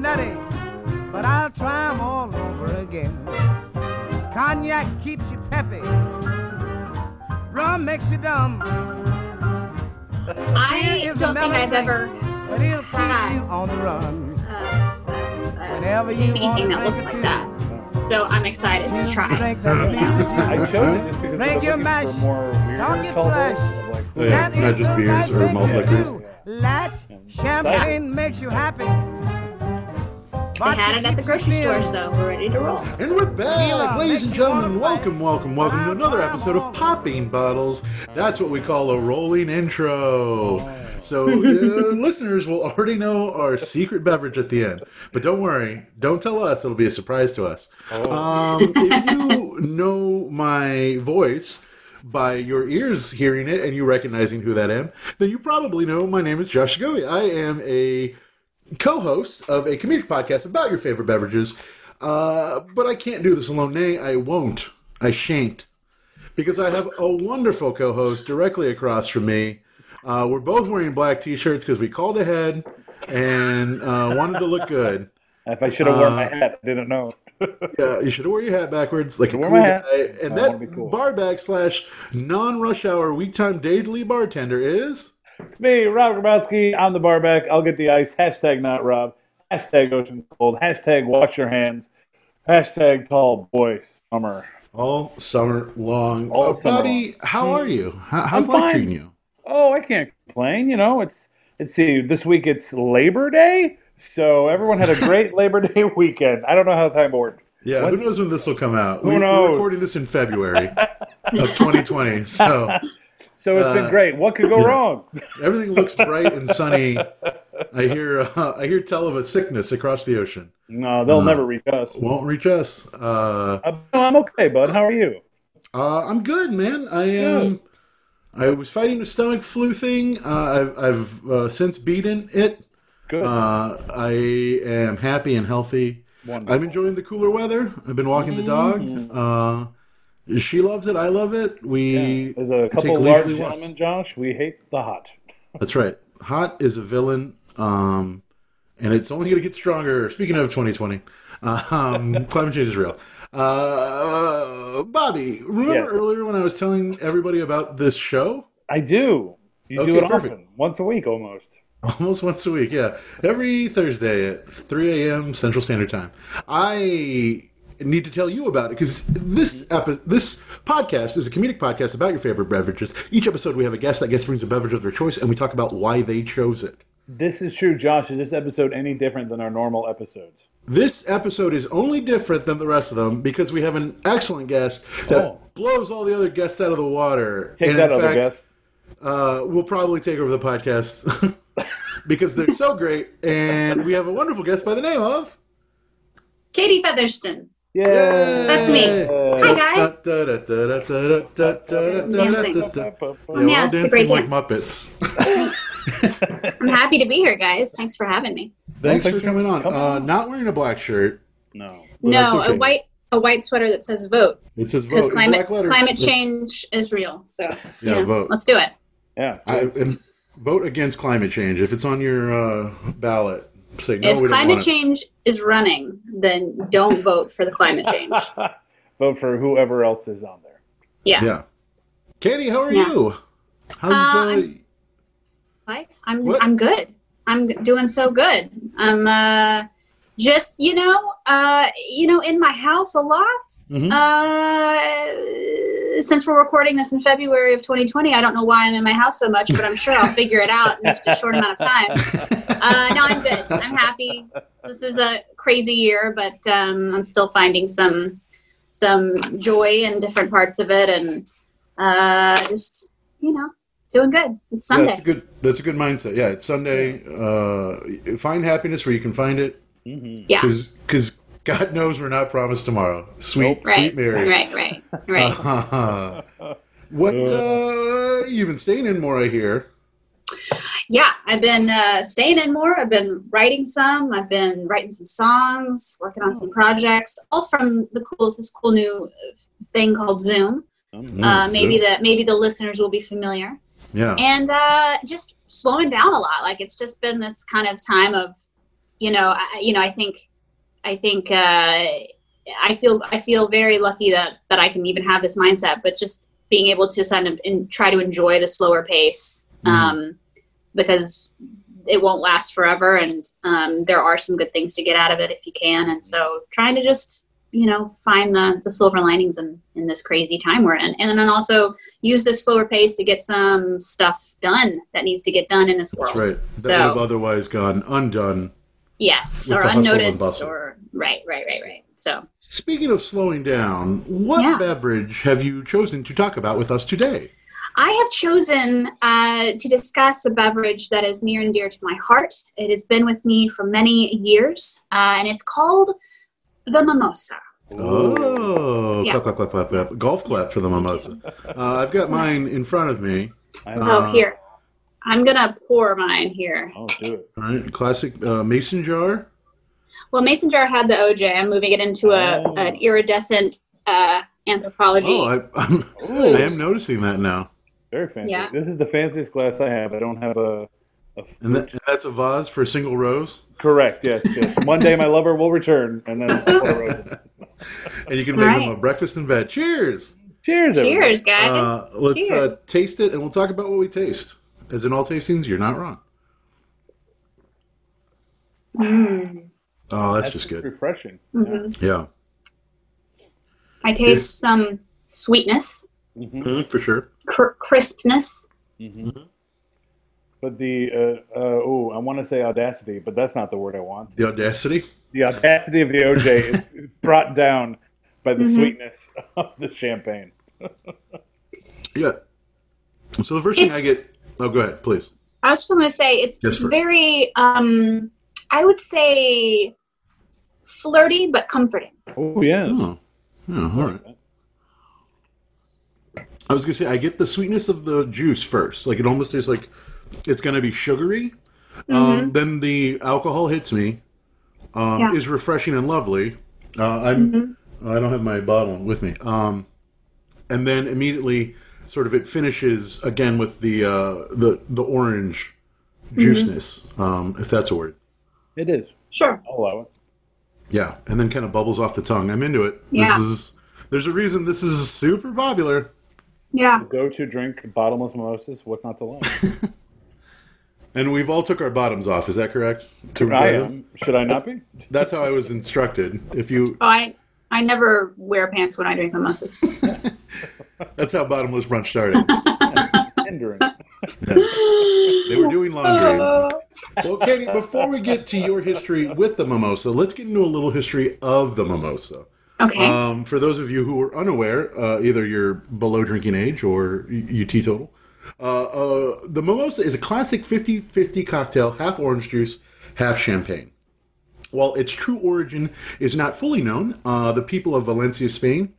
nutty, but I'll try 'em all over again. Cognac keeps you peppy, rum makes you dumb. I Here is a don't think I've melody, ever But it'll keep you on the run. uh, Whenever you anything that looks like tune. that. So I'm excited to try. drink the music I chose it just because Drink I'm your mash. for more weird get colors. like, yeah. Not just beers or malt to liquors. do. Latch, champagne makes you happy. They had it at the grocery store, so we're ready to roll. And we're back, ladies and gentlemen. Welcome, welcome, welcome to another episode of Popping Bottles. That's what we call a rolling intro. So, uh, listeners will already know our secret beverage at the end. But don't worry, don't tell us, it'll be a surprise to us. Um, if you know my voice, by your ears hearing it and you recognizing who that am, then you probably know my name is Josh Goey. I am a co-host of a comedic podcast about your favorite beverages. Uh, but I can't do this alone. Nay, I won't. I shan't. Because I have a wonderful co-host directly across from me. Uh, we're both wearing black t-shirts because we called ahead and uh, wanted to look good. If I should have worn my Uh, hat, I didn't know. Yeah, you should wear your hat backwards like a cool guy. And I that cool. bar backslash non-rush hour week time daily bartender is... It's me, Rob Grabowski. I'm the barback. I'll get the ice. Hashtag not Rob. Hashtag ocean cold. Hashtag wash your hands. Hashtag tall boy summer. all summer long. All Uh, summer Bobby, how are you? How, how's I'm life fine. treating you? Oh, I can't complain. You know, it's let's see. This week it's Labor Day, so everyone had a great Labor Day weekend. I don't know how time works. Yeah, When- who knows when this will come out? Who we, knows? We're recording this in February of 2020, so So it's Uh, been great. What could go yeah. wrong? everything looks bright and sunny. I hear uh, I hear tell of a sickness across the ocean. No, they'll Uh, never reach us. Won't reach us. Uh, Uh, I'm okay, bud. How are you? uh, I'm good, man. I am. I was fighting a stomach flu thing. Uh, I've, I've uh, since beaten it. Good. Uh, I am happy and healthy. Wonderful. I'm enjoying the cooler weather. I've been walking the dog. She loves it. I love it. We There's a couple large gentlemen, Josh. We hate the hot. That's right. Hot is a villain, um, and it's only going to get stronger. Speaking of 2020, um, climate change is real. Uh, Bobby, remember Yes. earlier when I was telling everybody about this show? I do. You do it perfect. often, once a week almost. Almost once a week, yeah. Every Thursday at 3 a.m. Central Standard Time. I need to tell you about it because this epi- this podcast is a comedic podcast about your favorite beverages. Each episode, we have a guest. That guest brings a beverage of their choice, and we talk about why they chose it. This is true, Josh. Is this episode any different than our normal episodes? This episode is only different than the rest of them because we have an excellent guest that Oh. blows all the other guests out of the water. Take and that, in other fact, guest. uh, we'll probably take over the podcast because they're so great. And we have a wonderful guest by the name of. Katie Featherston. Yeah, That's me. Hi, guys. Yeah, we're Yeah, all it's dancing great like dance. Muppets. I'm happy to be here, guys. Thanks for having me. Thanks thanks for for coming on. coming Uh, on. not wearing a black shirt. No. Well, that's no, okay. a white a white sweater that says vote It says because vote. in climate black letters. climate change is real. So Yeah, yeah, vote. let's do it. Yeah. I, and vote against climate change. If it's on your uh, ballot, say no. we if don't climate change is running, then don't vote for the climate change. Vote for whoever else is on there. Yeah. Yeah. Katie, how are Yeah. you? How's Uh, uh, I'm- Hi. I'm What? I'm good. I'm doing so good. I'm uh just you know uh you know in my house a lot. mhm. Uh, since we're recording this in February of 2020, I don't know why I'm in my house so much, but I'm sure I'll figure it out in just a short amount of time. Uh, no, I'm good. I'm happy. This is a crazy year, but um, I'm still finding some some joy in different parts of it, and uh, just you know, doing good. It's Yeah, Sunday. that's a good. That's a good mindset. Yeah, it's Sunday. Uh, find happiness where you can find it, hmm yeah. because God knows we're not promised tomorrow. Sweet, Right. sweet Mary. Right. Right. Right. what? Uh, you've been staying in more, I hear. yeah, I've been uh, staying in more. I've been writing some. I've been writing some songs, working on some projects, all from the cool this cool new thing called Zoom. Mm-hmm. Uh, Mm, maybe the maybe the listeners will be familiar. Yeah. and uh, just slowing down a lot. Like it's just been this kind of time of you know, I, you know, I think, I think, uh, I feel, I feel very lucky that that I can even have this mindset. But just being able to kind of in, try to enjoy the slower pace, Mhm. um, because it won't last forever, and um, there are some good things to get out of it if you can. And so, trying to just you know find the the silver linings in in this crazy time we're in, and then also use this slower pace to get some stuff done that needs to get done in this world That's right. That So- would have otherwise gone undone. Yes, or the hustle and unnoticed, or right, right, right, right. So, Speaking of slowing down, what Yeah. beverage have you chosen to talk about with us today? I have chosen uh, to discuss a beverage that is near and dear to my heart. It has been with me for many years, uh, and it's called the mimosa. Oh, Yeah. clap, clap, clap, clap, clap. Golf clap for the mimosa. Uh, I've got mine in front of me. I oh, here. I'm going to pour mine here. oh, do it. All right, classic uh, mason jar. Well, Mason Jar had the OJ. I'm moving it into a, Oh. an iridescent uh, Anthropologie. Oh, I, I'm, Ooh. I am noticing that now. Very fancy. Yeah. This is the fanciest glass I have. I don't have a. a And, that, and that's a vase for a single rose. Correct. Yes. Yes. One day my lover will return, and then. I'll pour a rose. And you can make All them a breakfast in bed. Cheers! Cheers. everybody. Cheers, guys. Uh, let's uh, taste it and we'll talk about what we taste. As in all tastings, you're not wrong. Mm. Oh, that's, just good. Refreshing. Mhm. Yeah, I taste some sweetness, hmm Mhm, for sure. cr- crispness. hmm But the uh, uh, oh, I want to say audacity, but that's not the word I want. The audacity. The audacity of the OJ is brought down by the Mhm. sweetness of the champagne. Yeah. So the first thing I get. Oh, go ahead, please. I was just going to say it's Yes, very, um, I would say, flirty but comforting. Oh yeah. Oh, yeah, all right. I was gonna say I get the sweetness of the juice first. Like it almost tastes like it's gonna be sugary. Um, then the alcohol hits me. Um, Yeah. Is refreshing and lovely. Uh, I'm. I don't have my bottle with me. Um, and then immediately, sort of, it finishes again with the uh, the the orange juiceness, um, if that's a word. It is. Sure. I'll allow it. Yeah, and then kind of bubbles off the tongue. I'm into it. Yeah. This is. There's a reason this is super popular. Yeah. Go to drink bottomless mimosas. What's not to like? And we've all took our bottoms off. Is that correct? To I enjoy them? am. Should I not be? That's how I was instructed. If you, Oh, I, I never wear pants when I drink mimosas. that's how bottomless brunch started. Hindering. They were doing laundry. Well, Katie, before we get to your history with the mimosa, let's get into a little history of the mimosa. Okay. Um, for those of you who are unaware, uh, either you're below drinking age or you teetotal, uh, uh, the mimosa is a classic 50 50 cocktail, half orange juice, half champagne. While its true origin is not fully known, uh, the people of Valencia, Spain,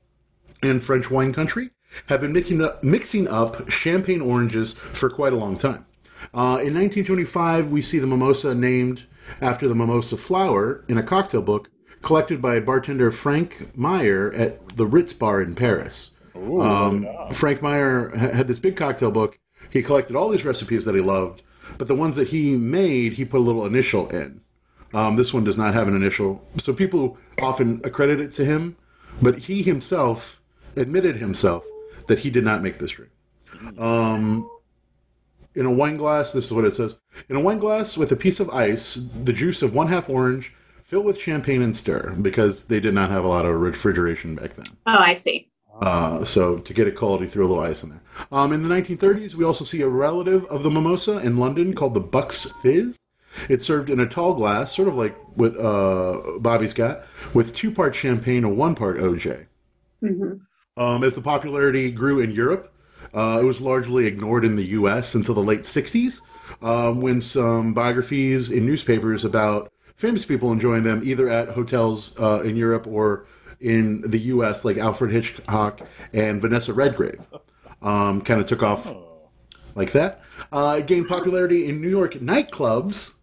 and French wine country have been mixing up, mixing up champagne oranges for quite a long time. Uh, in 1925, we see the mimosa named after the mimosa flower in a cocktail book collected by bartender Frank Meier at the Ritz Bar in Paris. Ooh, Um. Frank Meier had this big cocktail book. He collected all these recipes that he loved, but the ones that he made, he put a little initial in. Um, this one does not have an initial, so people often accredit it to him, but he himself admitted himself that he did not make this drink. Um, in a wine glass, this is what it says. In a wine glass with a piece of ice, the juice of one half orange, fill with champagne and stir, because they did not have a lot of refrigeration back then. oh, I see. Uh, so to get it cold, you threw a little ice in there. Um, in the 1930s, we also see a relative of the mimosa in London called the Bucks Fizz. It's served in a tall glass, sort of like what uh, Bobby's got, with two part champagne and one part OJ. hmm Um, as the popularity grew in Europe, uh, it was largely ignored in the U.S. until the late 60s, um, when some biographies in newspapers about famous people enjoying them either at hotels uh, in Europe or in the U.S., like Alfred Hitchcock and Vanessa Redgrave, um, kind of took off Oh. like that. Uh, it gained popularity in New York nightclubs,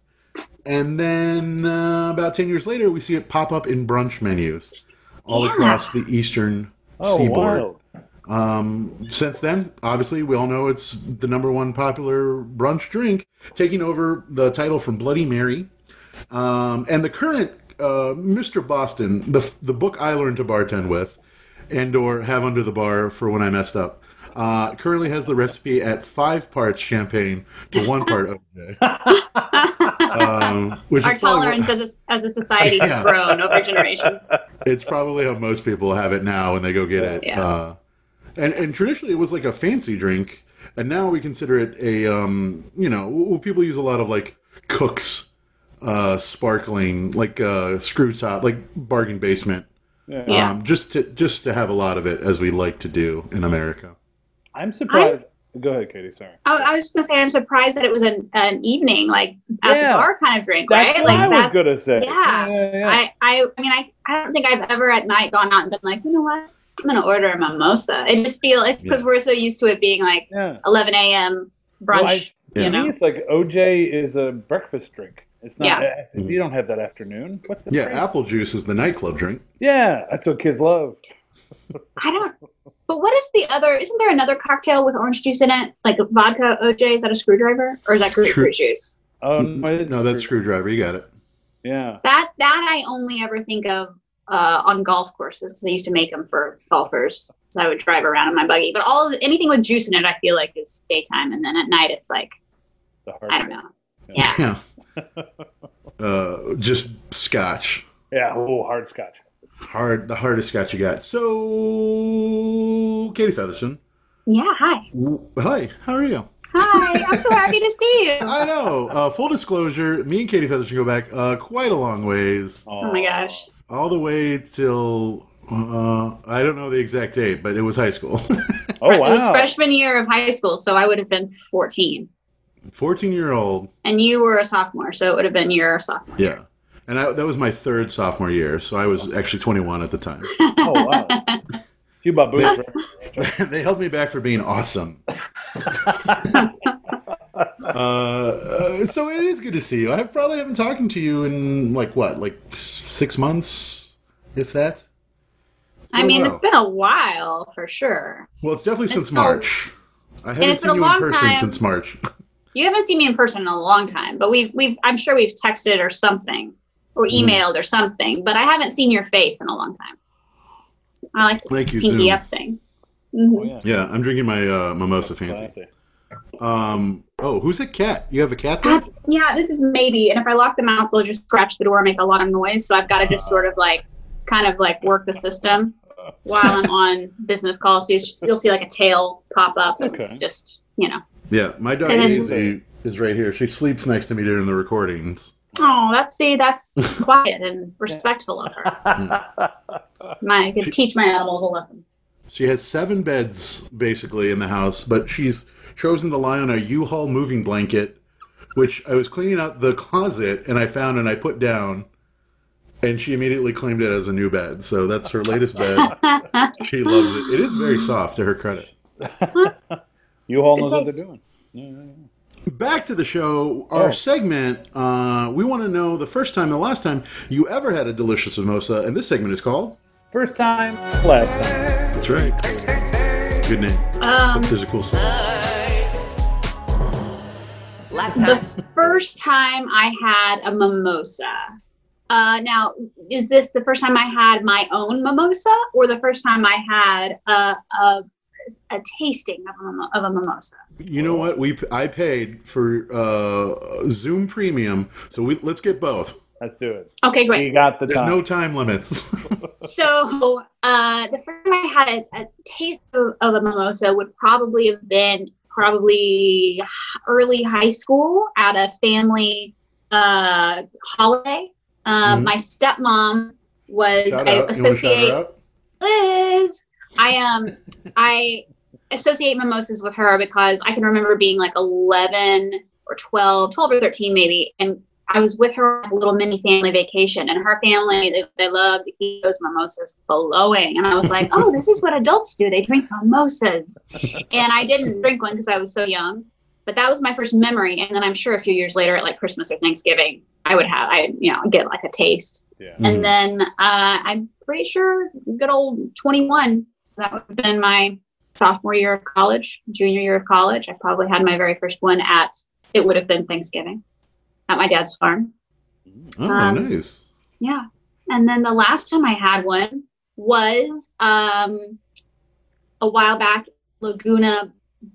and then uh, about 10 years later, we see it pop up in brunch menus all across the eastern Oh, seaboard. Um, since then, obviously, we all know it's the number one popular brunch drink, taking over the title from Bloody Mary, Um, and the current uh, Mr. Boston, the the book I learned to bartend with, and or have under the bar for when I messed up. Uh, currently has the recipe at five parts champagne to one part OJ. Um, which Our is probably tolerance as a, as a society has Yeah. grown over generations. it's probably how most people have it now when they go get it. Yeah. Uh, and and traditionally it was like a fancy drink, and now we consider it a um, you know well, people use a lot of like cooks, uh, sparkling like uh, screw top like bargain basement, Yeah. Yeah. um, just to just to have a lot of it as we like to do in America. I'm surprised. Go ahead, Katie. Sorry. I, I was just gonna say I'm surprised that it was an, an evening like at Yeah. the bar kind of drink, That's right? what like I was that's gonna say. yeah. yeah, yeah. I, I I mean I, I don't think I've ever at night gone out and been like, you know what? I'm gonna order a mimosa. It just feel it's because Yeah. we're so used to it being like yeah. 11 a.m. brunch. Well, I- Yeah. You know, it's like OJ is a breakfast drink. It's not. Yeah. You don't have that afternoon. What the Yeah, frick? apple juice is the nightclub drink. Yeah, that's what kids love. I don't. But what is the other? Isn't there another cocktail with orange juice in it, like vodka OJ? Is that a screwdriver or is that grapefruit juice? Oh no, No, that's true. screwdriver. You got it. Yeah. That that I only ever think of uh, on golf courses because I used to make them for golfers. So I would drive around in my buggy. But all of, anything with juice in it, I feel like is daytime, and then at night it's like The I don't know. Yeah. Yeah. uh, just scotch. Yeah. Oh, hard scotch. Hard, the hardest scotch you got. So, Katie Featherston. Yeah. Hi. Hi, how are you? Hi. I'm so happy to see you. I know. Uh, full disclosure, me and Katie Featherston go back uh, quite a long ways, Oh my gosh. all the way till uh, I don't know the exact date, but it was high school. Oh wow! It was freshman year of high school, so I would have been 14, Fourteen year old, and you were a sophomore, so it would have been your sophomore. yeah. And I, that was my third sophomore year, so I was actually 21 at the time. Oh wow. Few baboons. right? they held me back for being awesome. uh, uh, so it is good to see you. I probably haven't talked to you in like what, like six months, if that. It's been I a mean, while. it's been a while for sure. well, it's definitely it's since been March. I haven't it's been seen a you in person time. since March. You haven't seen me in person in a long time, but we've we've I'm sure we've texted or something or Mm. emailed or something, but I haven't seen your face in a long time. I like the Thank you, pinky Zoom. up thing. Mhm. Oh yeah. Yeah, I'm drinking my uh, mimosa fancy. Classy. Um, oh, who's a cat? You have a cat there? That's, yeah, this is maybe, and if I lock them out, they'll just scratch the door and make a lot of noise. So I've got to just sort of like, kind of like work the system while I'm on business calls. So you just- you'll see like a tail pop up, and Okay. just you know. Yeah, my dog And Daisy is right here. She sleeps next to me during the recordings. Oh, that's see, that's quiet and respectful of her. My, I could teach my animals a lesson. She has seven beds basically in the house, but she's chosen to lie on a U-Haul moving blanket, which I was cleaning out the closet and I found and I put down, and she immediately claimed it as a new bed. So that's her latest bed. she loves it. It is very soft, to her credit. You all Good knows what they're doing. Yeah, yeah, yeah. Back to the show. Our Oh. segment. Uh, we want to know the first time, the last time you ever had a delicious mimosa, and this segment is called. First time, last time. That's right. Good name. Um, There's a cool song. Last the first time I had a mimosa. Uh, now, is this the first time I had my own mimosa, or the first time I had a a, a tasting of a, of a mimosa? You know what? We I paid for uh, Zoom Premium, so we let's get both. Let's do it. Okay, great. You got the There's time. no time limits. So, uh, the first time I had a, a taste of, of a mimosa would probably have been probably early high school at a family uh, holiday. Uh, Mhm. My stepmom was shout I out. You want to shout associate her? Liz. I um I associate mimosas with her because I can remember being like 11 or 12, 12 or 13 maybe, and I was with her on a little mini family vacation, and her family they, they love to keep those mimosas flowing, and I was like, oh, this is what adults do. They drink mimosas, and I didn't drink one because I was so young. But that was my first memory, and then I'm sure a few years later, at like Christmas or Thanksgiving, I would have I you know get like a taste. Yeah. And then uh, I'm pretty sure good old 21. So that would have been my sophomore year of college, junior year of college. I probably had my very first one at, it would have been Thanksgiving at my dad's farm. Oh, Um, nice. Yeah. And then the last time I had one was um, a while back, Laguna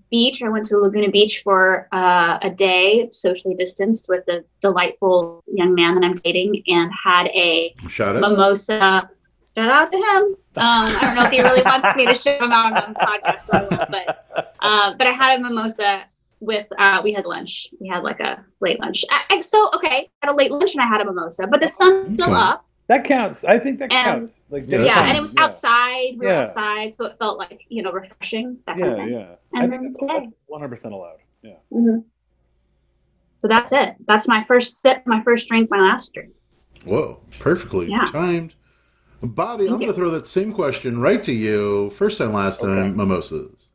Beach. I went to Laguna Beach for uh, a day, socially distanced with a delightful young man that I'm dating, and had a Shout out. Mimosa. Shout out to him. Um, I don't know if he really wants me to shout him out on the podcast, so but uh, but I had a mimosa with uh, we had lunch. We had like a late lunch. I, I, so okay, I had a late lunch and I had a mimosa, but the sun's still Okay. up. That counts. I think that And- counts. Like Yeah, Yeah, counts, and it was yeah. outside. We were Yeah. outside, so it felt like you know refreshing. That kind of Yeah, yeah. And I then think today. one hundred percent allowed. Yeah. hmm So that's it. That's my first sip, my first drink, my last drink. Whoa, perfectly Yeah. timed. Bobby, I'm Thank going to throw that same question right to you. First time, last time, Okay. mimosas.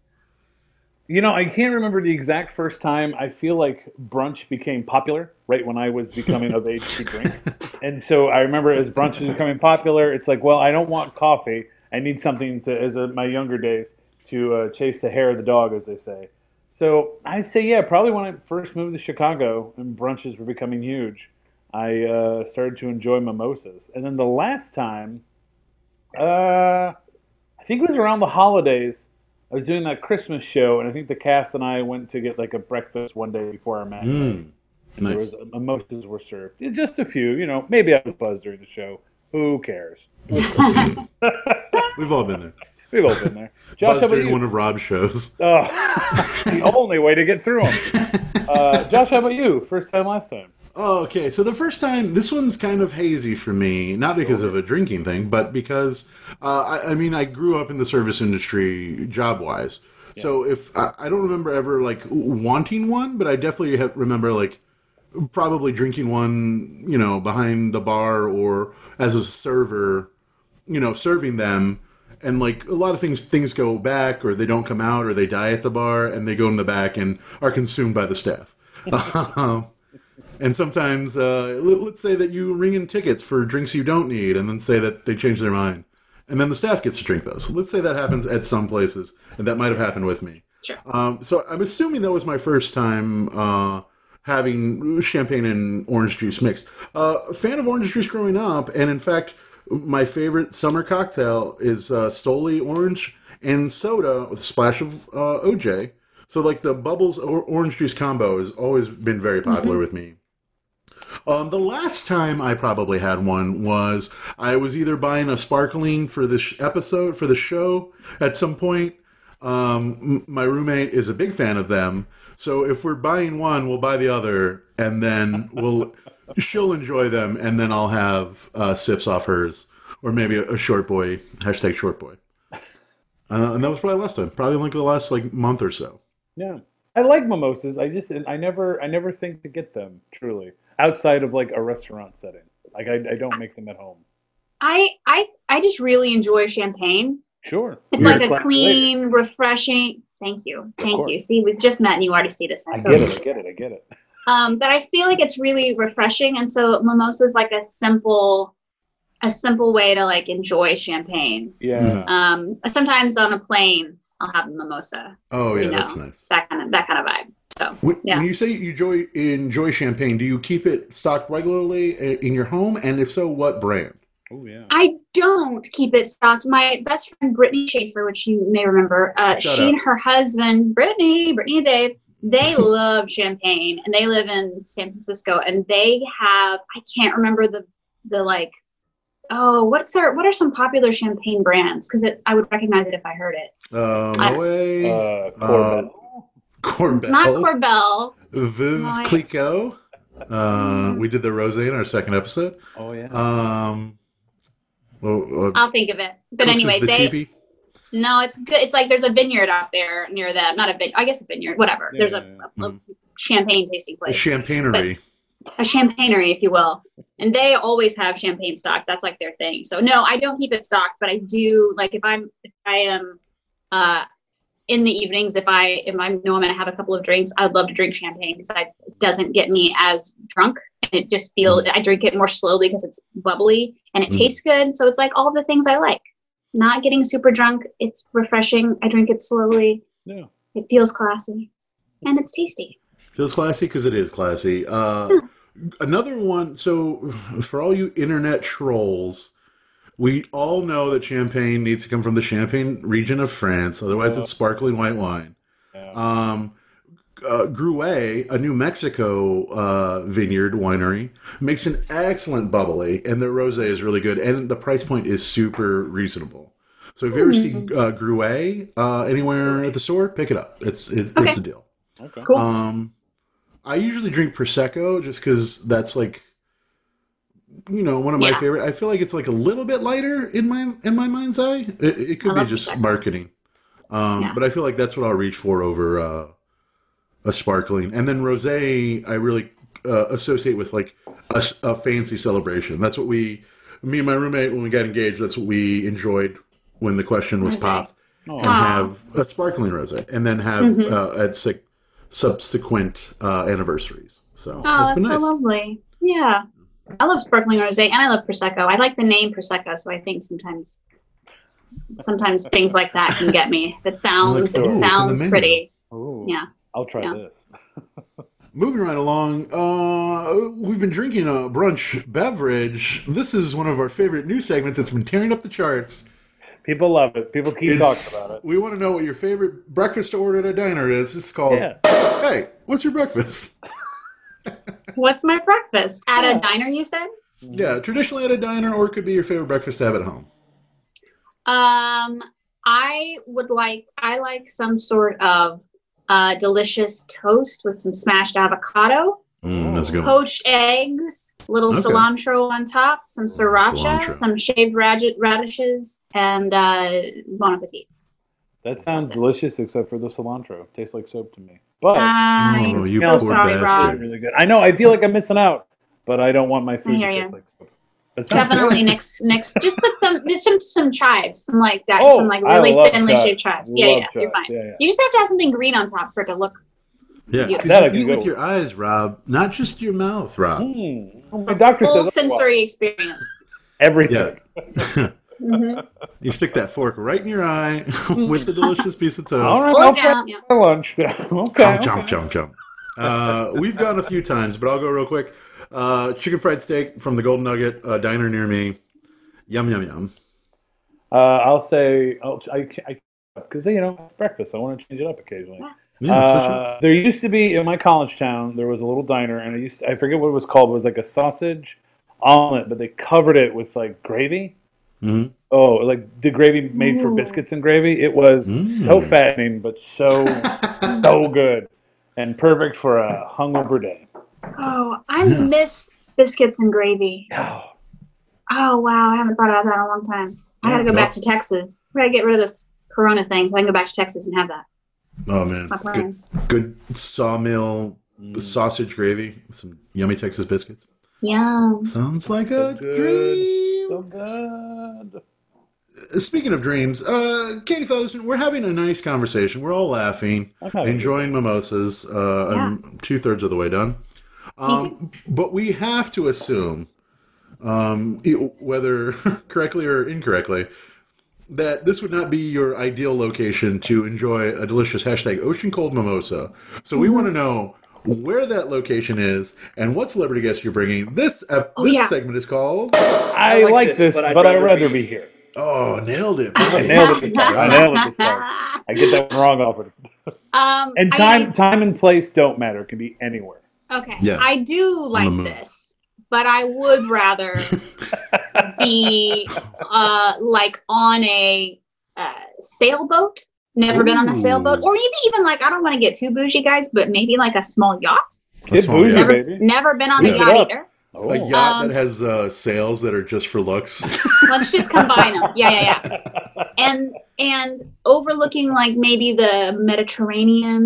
You know, I can't remember the exact first time. I feel like brunch became popular right when I was becoming of age to drink. And so I remember as brunch was becoming popular, it's like, well, I don't want coffee. I need something to, as a, my younger days, to uh, chase the hair of the dog, as they say. So I'd say, yeah, probably when I first moved to Chicago and brunches were becoming huge, I uh, started to enjoy mimosas. And then the last time, uh, I think it was around the holidays. I was doing that Christmas show, and I think the cast and I went to get like a breakfast one day before our matinee. Mm, And there nice. was mimosas were served, just a few. You know, maybe I was buzzed during the show. Who cares? We've all been there. We've all been there. Josh, how about during you? one of Rob's shows. Oh, the only way to get through them. Uh, Josh, how about you? First time, last time. Oh, okay. So the first time, this one's kind of hazy for me, not because of a drinking thing, but because uh, I, I mean, I grew up in the service industry, job wise. So if I, I don't remember ever like wanting one, but I definitely have, remember like probably drinking one, you know, behind the bar or as a server, you know, serving them. And like a lot of things, things go back, or they don't come out, or they die at the bar, and they go in the back and are consumed by the staff. Um, and sometimes, uh, let- let's say that you ring in tickets for drinks you don't need, and then say that they change their mind, and then the staff gets to drink those. Let's say that happens at some places, and that might have happened with me. Sure. Um, so I'm assuming that was my first time uh, having champagne and orange juice mixed. Uh, fan of orange juice growing up, and in fact, my favorite summer cocktail is uh, Stoli orange and soda with a splash of uh, OJ. So like the bubbles or orange juice combo has always been very popular with me. Um, the last time I probably had one was I was either buying a sparkling for this episode for the show at some point. Um, my roommate is a big fan of them, so if we're buying one, we'll buy the other, and then we'll she'll enjoy them, and then I'll have uh, sips off hers, or maybe a, a short boy hashtag short boy. Uh, and that was probably last time, probably like the last like month or so. Yeah, I like mimosas. I just, I never, I never think to get them truly outside of like a restaurant setting. Like I, I don't make them at home. I I I just really enjoy champagne. Sure, It's You're like a classy clean, refreshing. Thank you, thank you. See, we've just met and you already see this. I'm lady. so I get it. I get it. I get it. um, but I feel like it's really refreshing, and so mimosa is like a simple, a simple way to like enjoy champagne. Yeah. Um, sometimes on a plane, I'll have a mimosa, Oh yeah, You know. that's nice. that kind of that kind of vibe. So When, Yeah. when you say you enjoy enjoy champagne, do you keep it stocked regularly in your home? And if so, what brand? Oh yeah. I don't keep it stocked. My best friend Brittany Schaefer, which you may remember, uh, she out. and her husband Brittany, Brittany and Dave, they love champagne, and they live in San Francisco, and they have I can't remember the the like. Oh, what's our what are some popular champagne brands? Because I would recognize it if I heard it. Uh, I- Moet, Uh, Corbel. Corbel, It's not Corbel. Viv No, I- Clicquot. Uh, we did the rosé in our second episode. oh yeah. Um, well, uh, I'll think of it. But Cooks anyway, the they cheapie. no, it's good. It's like there's a vineyard out there near them. Not a vin. I guess a vineyard. Whatever. Yeah, there's yeah, a, yeah. a, a champagne tasting place. A place. champagnery. a champagnery, if you will. And they always have champagne stocked. That's like their thing. So no, I don't keep it stocked, but I do like if I'm if I am uh in the evenings, if I if I know I'm gonna have a couple of drinks, I'd love to drink champagne because it doesn't get me as drunk. And it just feel I drink it more slowly because it's bubbly and it Mhm. tastes good. So it's like all the things I like. Not getting super drunk. It's refreshing. I drink it slowly. Yeah. It feels classy. And it's tasty. Feels classy because it is classy. Uh, another one. So, for all you internet trolls, we all know that champagne needs to come from the Champagne region of France. Otherwise, it's sparkling white wine. Yeah. Um, uh, Gruet, a New Mexico uh, vineyard winery, makes an excellent bubbly, and their rosé is really good, and the price point is super reasonable. So if you ever see uh, Gruet uh, anywhere at the store, pick it up. It's it's, Okay. it's a deal. okay. Cool. Um, I usually drink prosecco just because that's like, you know, one of my Yeah. favorite. I feel like it's like a little bit lighter in my in my mind's eye. It, it could be just marketing, um, Yeah. but I feel like that's what I'll reach for over uh, a sparkling. And then rosé, I really uh, associate with like a, a fancy celebration. That's what we, me and my roommate, when we got engaged, that's what we enjoyed when the question was Rosé. popped Oh, and have a sparkling rosé, and then have Mhm. uh, at six subsequent uh, anniversaries. So Oh, that's been so nice. lovely. Yeah. I love sparkling rosé and I love prosecco. I like the name prosecco, so I think sometimes sometimes things like that can get me. If it sounds Like, oh, it it's in the sounds menu. pretty. Ooh, Yeah. I'll try Yeah. this. Moving right along, uh, we've been drinking a brunch beverage. This is one of our favorite new segments. It's been tearing up the charts. People love it. People keep It's- talking about it. We want to know what your favorite breakfast to order at a diner is. It's called Yeah. Hey, what's your breakfast? What's my breakfast? At Yeah. a diner you said? Yeah, traditionally at a diner, or it could be your favorite breakfast to have at home. Um I would like I like some sort of uh, delicious toast with some smashed avocado, Mm, that's a good one. poached eggs, little Okay. cilantro on top, some sriracha, cilantro. some shaved radi- radishes, and uh, bon appetit. That sounds That's it. delicious, except for the cilantro. Tastes like soap to me. But I'm Oh, you so poor sorry, it's Rob. bastard. really good. I know. I feel like I'm missing out, but I don't want my food to hear taste like soap. That Definitely good. next next just put some some some chives, some like that, Oh, some like I really love thinly chives. shaved chives. Yeah, Love yeah, you're chives. fine. Yeah, yeah. You just have to have something green on top for it to look. Yeah, Yeah. That you eat go with with. your eyes, Rob, not just your mouth, Rob. Mm. Oh, my doctor Full says sensory experience. everything. Yeah. hmm You stick that fork right in your eye with the delicious piece of toast. All right, Pull I'll down. Yeah. lunch. okay. Jump, okay. jump, jump, jump. Uh, we've gone a few times, but I'll go real quick. Uh, chicken fried steak from the Golden Nugget uh, diner near me. Yum, yum, yum. Uh, I'll say, I'll, I, because you know it's breakfast. I want to change it up occasionally. Yeah, switch. Uh, there used to be in my college town. There was a little diner, and I used to, I forget what it was called. It was like a sausage omelet, but they covered it with like gravy. Mhm. Oh, like the gravy made for biscuits and gravy. It was Mm. so fattening, but so so good and perfect for a hungover day. Oh, I Yeah. miss biscuits and gravy. Oh, Oh wow, I haven't thought about that in a long time. I gotta go Yeah. back to Texas. We gotta get rid of this Corona thing so I can go back to Texas and have that. Oh, man. Good, good sawmill Mm. sausage gravy with some yummy Texas biscuits. Yeah, Sounds like So a good. dream. So good. Speaking of dreams, uh, Katie Featherston, we're having a nice conversation. We're all laughing, enjoying mimosas. Uh, I'm two thirds of the way done. Um, but we have to assume, um, whether correctly or incorrectly, that this would not be your ideal location to enjoy a delicious hashtag ocean cold mimosa. So we want to know where that location is and what celebrity guest you're bringing. This ep- Oh, this yeah. segment is called. I, like like, this, this, but but I'd I'd, rather rather be- be here. Oh, nailed it! I nailed it. I nailed it this time. I get that one wrong often. Um, And I- time, time and place don't matter. It can be anywhere. Okay. Yeah. I do like this, but I would rather be uh, like on a uh, sailboat. Never been on a sailboat, or maybe even like I don't want to get too bougie, guys, but maybe like a small yacht. Get small bougie. Never, baby. never been on Yeah. a yacht either. Oh. A yacht Um, that has uh, sails that are just for looks. Let's just combine them. Yeah, yeah, yeah. And and overlooking like maybe the Mediterranean,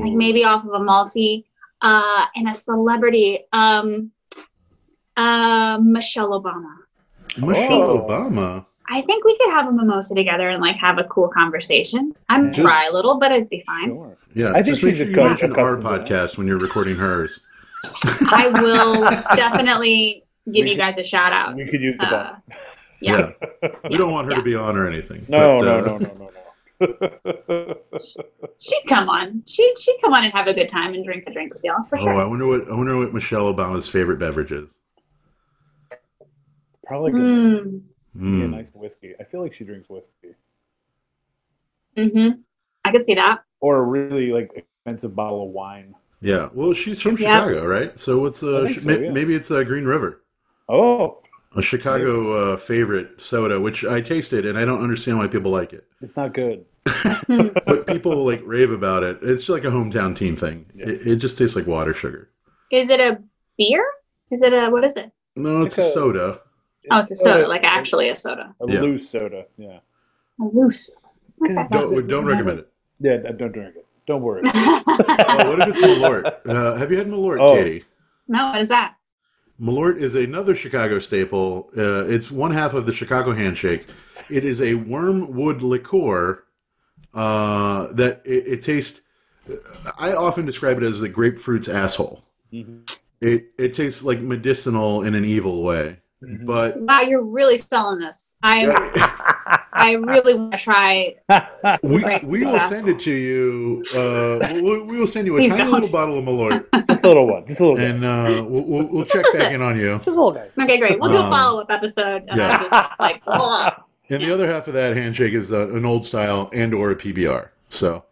Mm. like maybe off of Amalfi, uh, and a celebrity, um, uh, Michelle Obama. Michelle Oh. Obama. I think we could have a mimosa together and like have a cool conversation. I'm Just- cry a little, but it'd be fine. Sure. Yeah, I think just make she's sure a you co- mention our accustomed that. podcast when you're recording hers. I will definitely give you guys a shout out. We could use the Uh, ball. yeah. We don't want her to be on or anything. No, but, no, uh, no, no, no, no. She'd come on. She'd she'd come on and have a good time and drink a drink with y'all for sure. Oh, sure. I wonder what I wonder what Michelle Obama's favorite beverage is. Probably could Mm. Be a Mm. nice whiskey. I feel like she drinks whiskey. Mm-hmm. I could see that. Or a really like expensive bottle of wine. Yeah. Well, she's from Yeah. Chicago, right? So what's uh, sh- so, yeah. maybe it's uh, Green River, Oh, a Chicago uh, favorite soda, which I tasted and I don't understand why people like it. it's not good. But people like rave about it. It's like a hometown team thing. Yeah. It, it just tastes like water sugar. Is it a beer? Is it a what is it? No, it's Like a a- soda. Oh, it's a soda, like actually a soda. a Yeah. loose soda. Yeah. A loose. it's not- Don't, don't recommend it. Yeah, don't drink it. Don't worry. Oh, what if it's Malort? Uh, have you had Malort, Oh. Katie? no, what is that? Malort is another Chicago staple. Uh, it's one half of the Chicago handshake. It is a wormwood liqueur uh, that it, it tastes. I often describe it as the grapefruit's asshole. Mhm. It it tastes like medicinal in an evil way. But Wow, you're really selling this. I I really want to try. we, Right, we will asshole. send it to you. Uh, we, we will send you a Please tiny don't. little bottle of Malort, just a little one. Just a little and uh, we'll, we'll, we'll check Just a back sip. in on you. Just a little guy. Okay, great. We'll do a Um, follow up episode. And yeah. I'm just like, ugh. And the other half of that handshake is uh, an old style and or a PBR. So,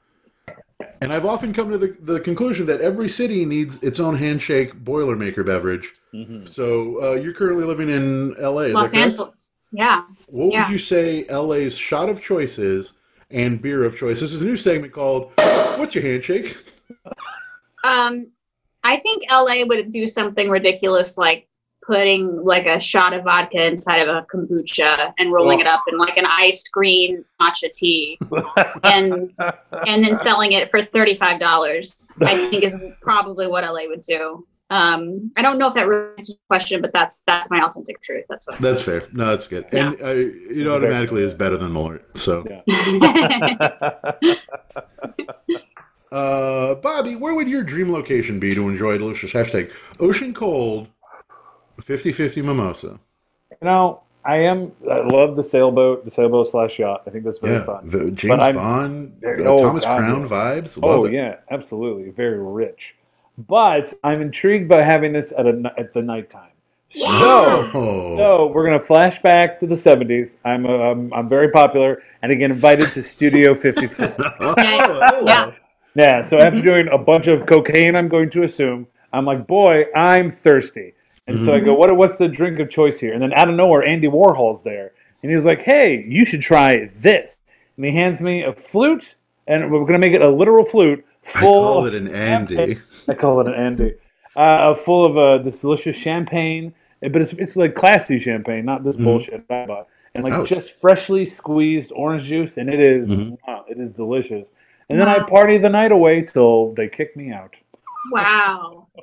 and I've often come to the, the conclusion that every city needs its own handshake boilermaker beverage. Mhm. So uh, you're currently living in LA. Is Los that? Angeles. Yeah. What yeah. would you say LA's shot of choice is and beer of choice? This is a new segment called "What's Your Handshake?" Um, I think LA would do something ridiculous like putting like a shot of vodka inside of a kombucha and rolling Oh. it up in like an iced green matcha tea and and then selling it for thirty five dollars. I think is probably what LA would do. Um, I don't know if that really answers the question, but that's that's my authentic truth. That's what. That's fair. No, that's good. And uh, it automatically is better than Malort. So, Yeah. uh, Bobby, where would your dream location be to enjoy a delicious hashtag ocean cold 50-50 mimosa? You know, I am. I love the sailboat, the sailboat slash yacht. I think that's very Yeah, fun. the James I'm- Bond, Oh, Thomas God, Crown yeah. vibes. Love Oh it. yeah, absolutely, very rich. But I'm intrigued by having this at a at the nighttime. So, Oh. so we're gonna flash back to the 70s. I'm uh, I'm, I'm very popular, and I get invited to Studio 54. Oh, Yeah. Yeah, so after doing a bunch of cocaine, I'm going to assume I'm like, boy, I'm thirsty, and so I go, what what's the drink of choice here? And then out of nowhere, Andy Warhol's there, and he's like, hey, you should try this, and he hands me a flute, and we're gonna make it a literal flute Full I full. call of it an Andy. I call it an Andy. Uh, full of uh, this delicious champagne, but it's it's like classy champagne, not this Mhm. bullshit I bought. And like Ouch. just freshly squeezed orange juice, and it is- Mhm. wow, it is delicious. And then I party the night away till they kick me out. wow.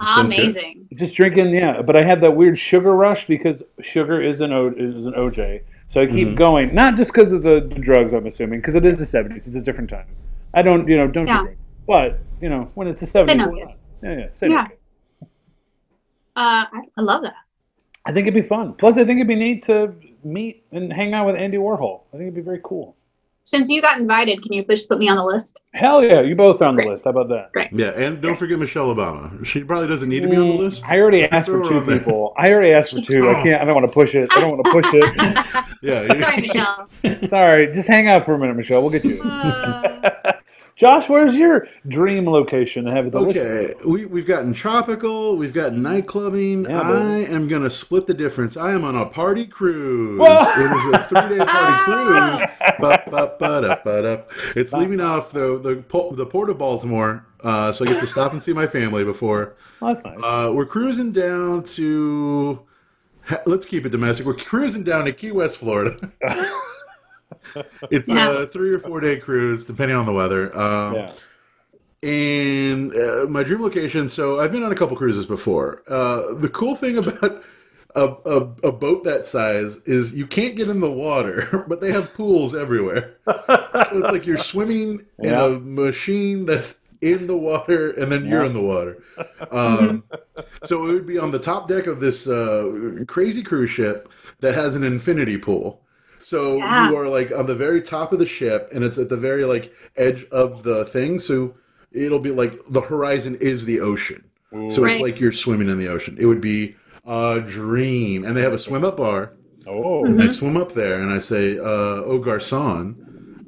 Sounds good. Amazing. Just drinking, yeah. But I had that weird sugar rush because sugar is an o- is an OJ. So I keep Mhm. going, not just because of the, the drugs, I'm assuming, because it is the '70s. It's a different time. I don't, you know, don't Yeah. drink. But you know, when it's the '70s, no, why yeah, yeah, say no, Yeah. kids. Uh, I, I love that. I think it'd be fun. Plus, I think it'd be neat to meet and hang out with Andy Warhol. I think it'd be very cool. Since you got invited, can you please put me on the list? Hell yeah, you both are on the Great. list. How about that? Yeah, and don't forget Michelle Obama. She probably doesn't need to be on the Mm, list. I already asked for two people. I already asked for two. I can't. I don't want to push it. I don't want to push it. Yeah, you- Sorry, Michelle. Sorry. Just hang out for a minute, Michelle. We'll get you. Josh, where's your dream location to have a delicious? Okay, we, we've gotten tropical, we've got night clubbing. Yeah, I am going to split the difference. I am on a party cruise. It is a three day party cruise. Ba, ba, ba, da. It's leaving off the, the, the port of Baltimore, uh, so I get to stop and see my family before. Oh, that's nice. Uh, we're cruising down to. Let's keep it domestic. We're cruising down to Key West, Florida. it's Yeah. a three or four day cruise, depending on the weather. Um, yeah. and uh, my dream location. So I've been on a couple cruises before. Uh, the cool thing about a, a, a boat that size is you can't get in the water, but they have pools everywhere. so it's like you're swimming in a machine that's in the water, and then you're in the water. Um, so it would be on the top deck of this uh, crazy cruise ship that has an infinity pool. So Yeah. you are like on the very top of the ship, and it's at the very like edge of the thing. So it'll be like the horizon is the ocean. So it's like you're swimming in the ocean. It would be a dream. And they have a swim up bar. Oh, Mm-hmm. I swim up there and I say, uh, "Oh, garçon,"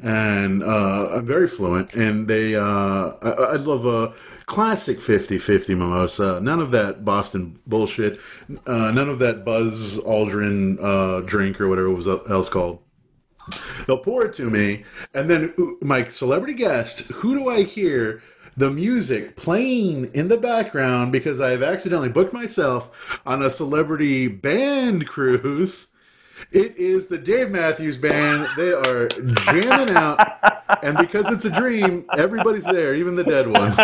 and uh, I'm very fluent. And they, uh, I, I love a classic 50-50 mimosa. None of that Boston bullshit. Uh, none of that Buzz Aldrin uh, drink or whatever it was else called. They'll pour it to me, and then uh, my celebrity guest. Who do I hear? The music playing in the background because I've accidentally booked myself on a celebrity band cruise. It is the Dave Matthews Band. They are jamming out, and because it's a dream, everybody's there, even the dead ones.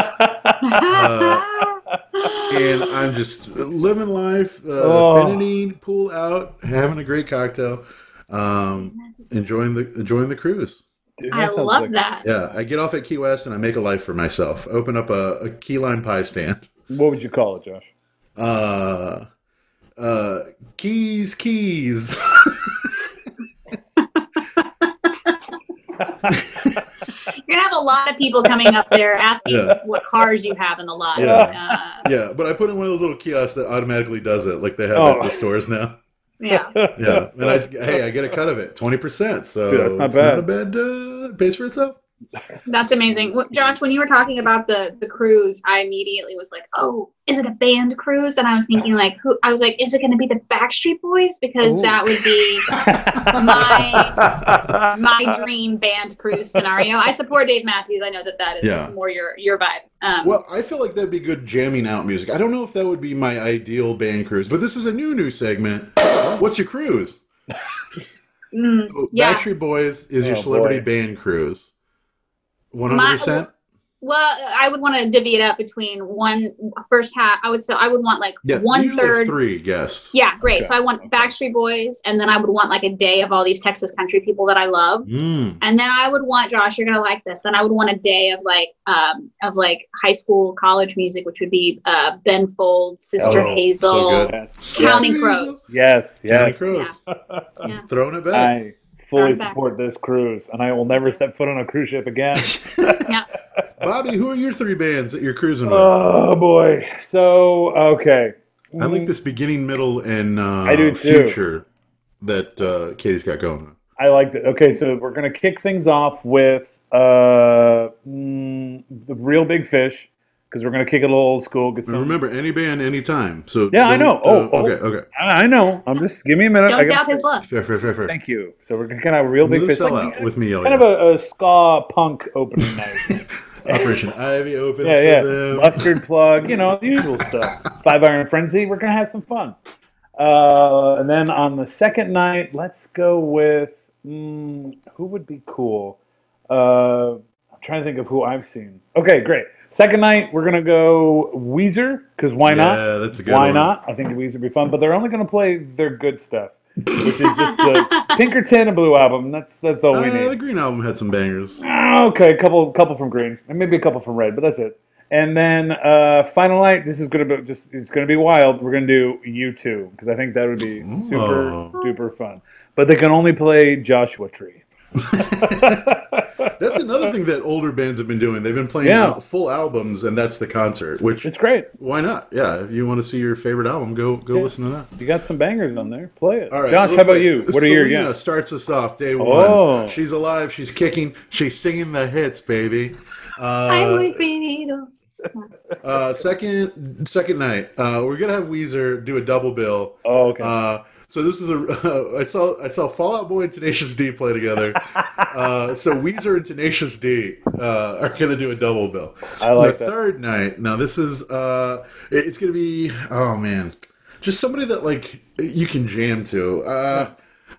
And I'm just living life, uh, Oh. affinity pool out, having a great cocktail, um, enjoying the enjoying the cruise. dude, I love like- that. Yeah, I get off at Key West and I make a life for myself. Open up a, a key lime pie stand. What would you call it, Josh? Uh, uh, keys, keys. You're gonna have a lot of people coming up there asking Yeah. what cars you have in the lot. Yeah. Uh, yeah, but I put in one of those little kiosks that automatically does it, like they have Oh. at the stores now. yeah. Yeah, and I hey, I get a cut of it, twenty percent. So Dude, that's not it's bad. not a bad. Uh, pays for itself. That's amazing. Josh, when you were talking about the the cruise, I immediately was like, "Oh, is it a band cruise?" And I was thinking like, "Who?" I was like, "Is it going to be the Backstreet Boys?" Because Ooh. that would be my my dream band cruise scenario. I support Dave Matthews. I know that that is Yeah. more your your vibe. Um, Well, I feel like that'd be good jamming out music. I don't know if that would be my ideal band cruise, but this is a new new segment. What's your cruise? mm, yeah. Backstreet Boys is your Oh, celebrity boy. band cruise. One hundred percent. Well, I would want to divvy it up between one first half. I would so I would want like Yeah, one usually have third. three guests. Yeah, great. Okay, So I want okay. Backstreet Boys, and then I would want like a day of all these Texas country people that I love. Mm. And then I would want Josh, you're gonna like this. And I would want a day of like um of like high school, college music, which would be uh Ben Folds, Sister Oh, Hazel, good. yes, Counting Jesus. Crows. yes, Counting yes. Crows. Yeah. Throwing it back. I fully Back. support this cruise, and I will never step foot on a cruise ship again. Yeah. Bobby, who are your three bands that you're cruising with? oh boy. So okay. I like this beginning, middle, and uh, I do too. future that uh, Katie's got going on. I like that. Okay, so we're gonna kick things off with uh, mm, the Reel Big Fish because we're gonna kick it a little old school. Get And some. remember, any band, anytime. So Yeah, I know. Oh, uh, oh. okay, okay. I I know. I'm just give me a minute. I Don't got- doubt his love. Fair, fair, fair, fair. Thank you. So we're gonna kind of Reel Big Move fish. sell like, out with me. Kind yeah. of a, a ska punk opening night. Operation Ivy opens yeah, for yeah. them. Mustard plug, you know, the usual stuff. Five Iron Frenzy. We're gonna have some fun. Uh, and then on the second night, let's go with mm, who would be cool. Uh, I'm trying to think of who I've seen. Okay, great. Second night, we're gonna go Weezer because why not? Yeah, that's a good Why one. not? I think Weezer would be fun, but they're only gonna play their good stuff, which is just the Pinkerton and Blue album. That's that's all we Uh, need. the Green Album had some bangers. Ah, Okay, a couple, couple from green, and maybe a couple from red, but that's it. And then uh, final night. This is gonna be just. It's gonna be wild. We're gonna do U two because I think that would be super Oh. duper fun. But they can only play Joshua Tree. That's another thing that older bands have been doing. They've been playing Yeah. full albums, and that's the concert. Which It's great. why not? Yeah, if you want to see your favorite album, go go listen to that. You got some bangers on there. Play it. All right, Josh, how about you? What are your Selena yeah? starts us off day one. Oh. She's alive. She's kicking. She's singing the hits, baby. Uh, I'm with Benito. uh, second second night, uh, we're gonna have Weezer do a double bill. Oh, okay. Uh, so this is a I saw I saw Fall Out Boy and Tenacious D play together. uh, so Weezer and Tenacious D uh, are gonna do a double bill. I like the that. third night. Now this is uh, it- it's gonna be oh man, just somebody that like you can jam to. Uh,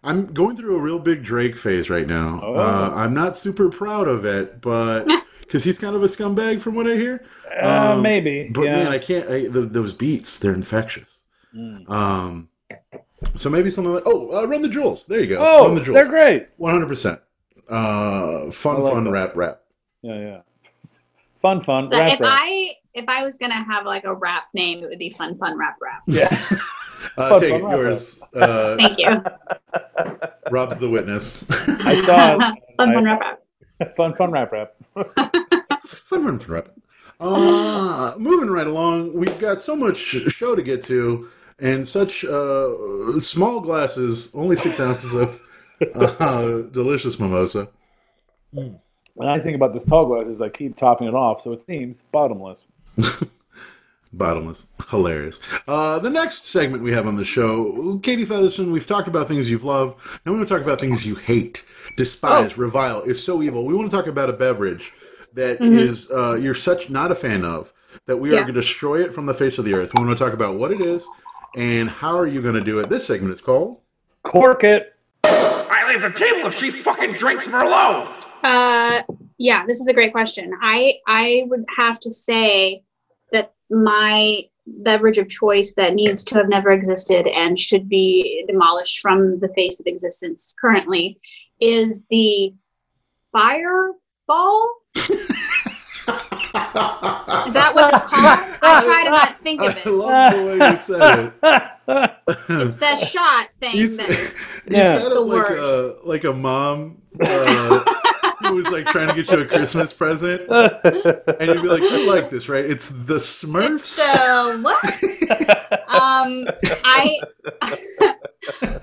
I'm going through a real big Drake phase right now. Oh. Uh, I'm not super proud of it, but because he's kind of a scumbag from what I hear. Uh, um, maybe. But yeah. man, I can't. I, the, those beats, they're infectious. Mm. Um, so maybe something like oh, uh, run the jewels. There you go. oh, run the jewels. they're great. One hundred percent. Uh, fun, like fun that. rap, rap. Yeah, yeah. Fun, fun. But Rap, if rap. I if I was gonna have like a rap name, it would be Fun Fun Rap Rap. Yeah. Uh, Fun, take fun it, rap, yours. Uh, Thank you. Rob's the witness. I saw it. fun, fun rap, rap. fun, fun rap rap. Fun run for rep. Uh, moving right along, we've got so much show to get to, and such uh, small glasses, only six ounces of uh, delicious mimosa. The nice thing about this tall glass is I keep topping it off, so it seems bottomless. Bottomless. Hilarious. Uh, the next segment we have on the show, Katie Featherston, we've talked about things you've loved. Now we want to talk about things you hate, despise, revile, is so evil. We want to talk about a beverage that is uh, you're such not a fan of that we are going to destroy it from the face of the earth. We want to talk about what it is and how are you going to do it. This segment is called Cork it. I leave the table if she fucking drinks Merlot. Uh, yeah, this is a great question. I I would have to say that my beverage of choice that needs to have never existed and should be demolished from the face of existence currently is the fireball. Is that what it's called? I try to not think of it. I love the way you said it. It's it. that shot thing. s- That, you Yeah. said it like worst. a like a mom uh, who was like trying to get you a Christmas present, and you'd be like, "You like this, right? It's the Smurfs." so what? um i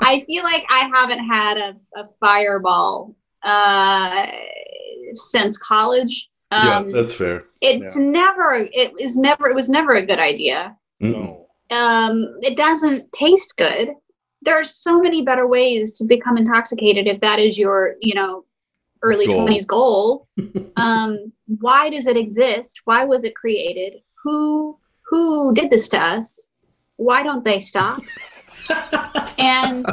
i feel like i haven't had a, a fireball uh since college yeah, um that's fair. it's never it is never it was never a good idea. No. um it doesn't taste good. There are so many better ways to become intoxicated if that is your you know early Goal. 20s goal. Um why does it exist? Why was it created? Who who did this to us? Why don't they stop? And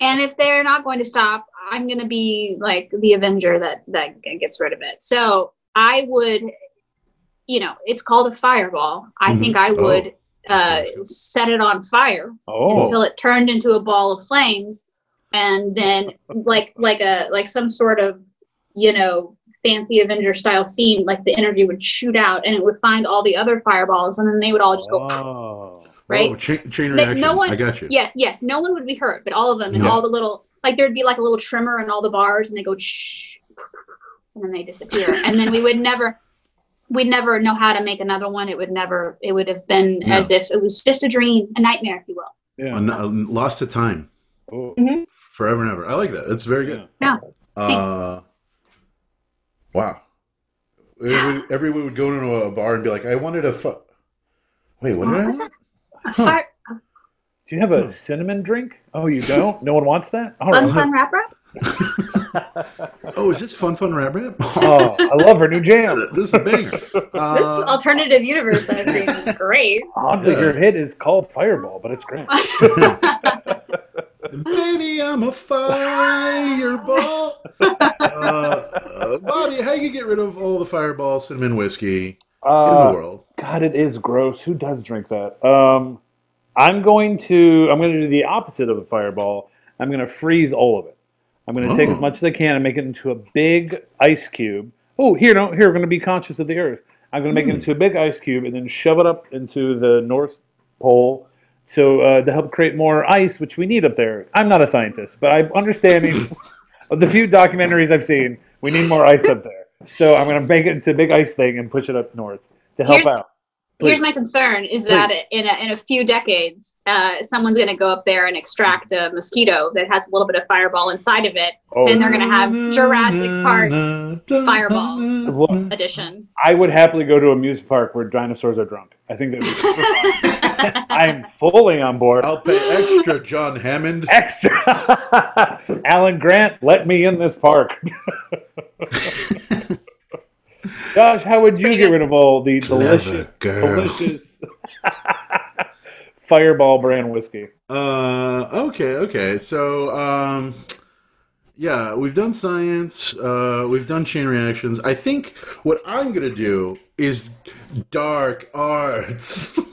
and if they're not going to stop i'm going to be like the avenger that that gets rid of it so i would you know it's called a fireball i Mhm. think i Oh. would uh set it on fire Oh. until it turned into a ball of flames and then like like a like some sort of you know fancy avenger style scene like the energy would shoot out and it would find all the other fireballs and then they would all just go Oh. right Oh, chain, chain Like, reaction. no one- I got you. yes yes no one would be hurt but all of them and Yeah. all the little like there'd be like a little trimmer in all the bars and they go shh and then they disappear and then we would never we'd never know how to make another one it would never it would have been No. as if it was just a dream a nightmare if you will Yeah. A, a lost to time, Oh. forever and ever. I like that. That's very good. yeah Uh, wow. Everyone, everyone would go into a bar and be like, "I wanted a fu- wait, what did I want?" that? A fire, Do you have a cinnamon drink? Oh, you don't? No one wants that? All fun right. fun rap rap Oh, is this fun, fun rap rap? Oh, I love her new jam. this is a banger. this Uh, alternative universe I think is great. Oddly, your hit is called Fireball, but it's great. Baby, I'm a fireball. uh, uh, Bobby, how do you get rid of all the fireball cinnamon whiskey in the Uh, world? God, it is gross. Who does drink that? Um, I'm going to. I'm going to do the opposite of a Fireball. I'm going to freeze all of it. I'm going to take Oh. as much as I can and make it into a big ice cube. Oh, here, no, here. We're going to be conscious of the Earth. I'm going to make it into a big ice cube and then shove it up into the North Pole. So uh, to help create more ice, which we need up there. I'm not a scientist, but I'm understanding of the few documentaries I've seen. We need more ice up there. So I'm going to make it into a big ice thing and push it up north to help Here's- out. Here's my concern: is that in a, in a few decades, uh, someone's going to go up there and extract a mosquito that has a little bit of fireball inside of it, Oh. and they're going to have Jurassic Park Fireball. Look, edition. I would happily go to a amusement park where dinosaurs are drunk. I think that would be super fun. I'm fully on board. I'll pay extra, John Hammond. Extra. Alan Grant, let me in this park. Gosh, how would you get rid of all the delicious, girl. delicious Fireball brand whiskey? Uh, okay, okay. So, um, yeah, we've done science. Uh, we've done chain reactions. I think what I'm gonna do is dark arts.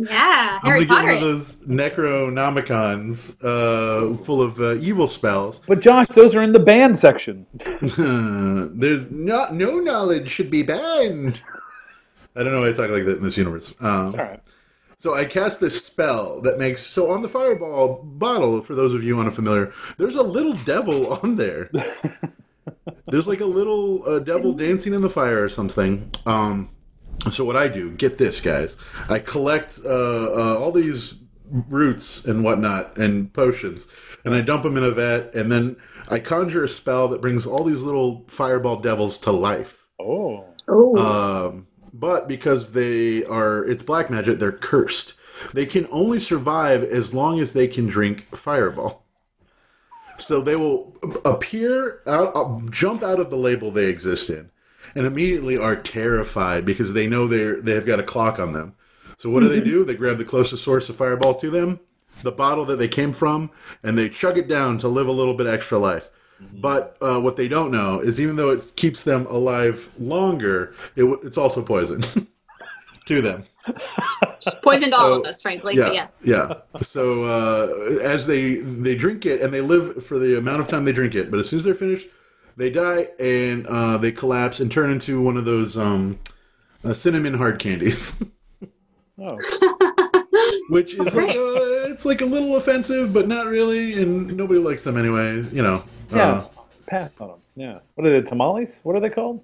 Yeah, I'm Harry gonna get one of those Necronomicons, uh, full of uh, evil spells. But Josh, those are in the banned section. There's not no knowledge should be banned. I don't know why I talk like that in this universe. Um, All right. So I cast this spell that makes so on the fireball bottle. For those of you unfamiliar, there's a little devil on there. there's like a little uh, devil dancing in the fire or something. Um, so what I do, get this, guys, I collect uh, uh, all these roots and whatnot and potions, and I dump them in a vat, and then I conjure a spell that brings all these little fireball devils to life. Oh. Oh, Um, but because they are, it's black magic, they're cursed. They can only survive as long as they can drink fireball. So they will appear out, uh, jump out of the label they exist in, and immediately are terrified because they know they're they've got a clock on them. So what do they do? They grab the closest source of fireball to them, the bottle that they came from, and they chug it down to live a little bit extra life. But uh, what they don't know is even though it keeps them alive longer, it, w- it's also poison to them. just poisoned all of us, frankly. Yeah, But yes. yeah. So uh, as they they drink it and they live for the amount of time they drink it, but as soon as they're finished, they die and uh, they collapse and turn into one of those um, uh, cinnamon hard candies, Oh. which is like Great. uh, it's like a little offensive, but not really, and nobody likes them anyway. You know. Yeah. Pass on them. Yeah. What are they? Tamales? What are they called?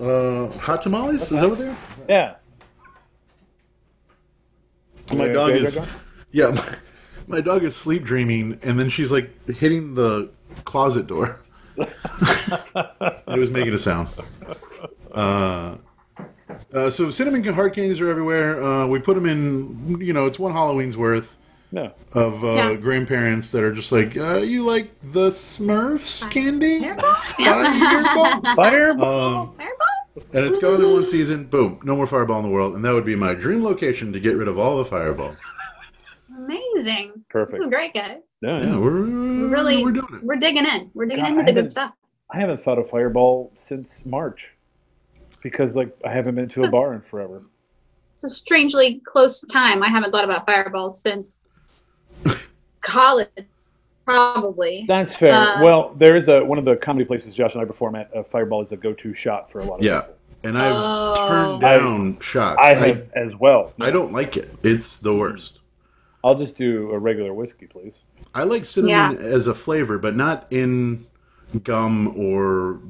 Uh, uh, hot tamales? Is that what they're? Yeah. My dog is yeah, yeah. My, my dog is sleep dreaming, and then she's like hitting the closet door. It was making a sound. Uh, uh, so cinnamon hard candies are everywhere. Uh, we put them in. You know, it's one Halloween's worth No. of uh, Yeah. grandparents that are just like, uh, "You like the Smurfs candy? Fireball? Fireball?" Fireball. Um, Fireball? and it's gone in one season. Boom, no more Fireball in the world, and that would be my dream location to get rid of all the Fireball. Amazing. This Perfect. is great, guys. No, Yeah, yeah. we're really- we're doing it. We're digging in. We're digging God, into I the good stuff. I haven't thought of Fireball since March because like I haven't been to a So- bar in forever. It's a strangely close time. I haven't thought about fireballs since college, probably. That's fair. Uh, well, there is a one of the comedy places Josh and I perform at. Uh, Fireball is a go-to shot for a lot of people. Yeah. people. And I've Oh. turned down shots. I I, have as well. I don't like it. It's the worst. I'll just do a regular whiskey, please. I like cinnamon as a flavor, but not in gum or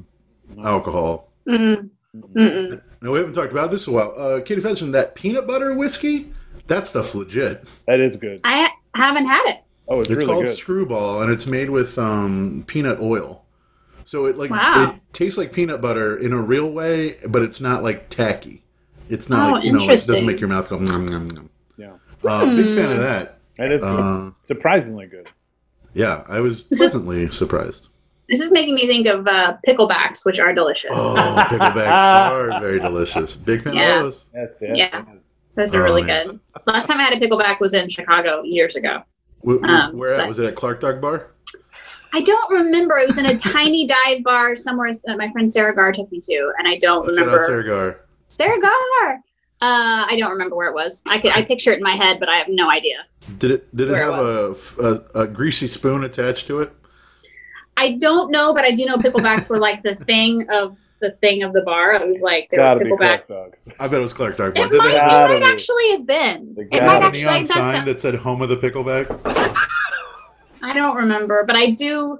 alcohol. Mm-mm. Mm-mm. Now we haven't talked about this in a while. Uh, Katie Featherston, that peanut butter whiskey, that stuff's legit. That is good. I haven't had it. Oh, it's, It's really called good. Screwball, and it's made with um, peanut oil. So it like Wow. it tastes like peanut butter in a real way, but it's not like tacky. It's not Oh, like you know, like, it doesn't make your mouth go. Nom, nom, nom. Yeah, Uh, Big fan Hmm. of that. that is good. Uh, surprisingly good. yeah, I was This is- pleasantly surprised. This is making me think of uh, picklebacks, which are delicious. Oh, picklebacks are very delicious. Big fan Yeah. of those. Yes, yes, Yeah. yes. Those are Oh, really man. good. Last time I had a pickleback was in Chicago years ago. Wh- wh- Um, Where at? Was it at Clark Dog Bar? I don't remember. It was in a tiny dive bar somewhere that my friend Sarah Gar took me to, and I don't Shout out remember. Sarah Gar. Sarah Gar. Uh, I don't remember where it was. I could, I picture it in my head, but I have no idea. Did it did it Where it have a, f- a a greasy spoon attached to it? I don't know, but I do know picklebacks were like the thing of the thing of the bar. It was like they Gotta were pickleback. Clark Dog. I bet it was Clark Dog Bar. It might, it might be. actually have been. They It gotta have might a actually. neon sign sound- that said "Home of the Pickleback"? I don't remember, but I do.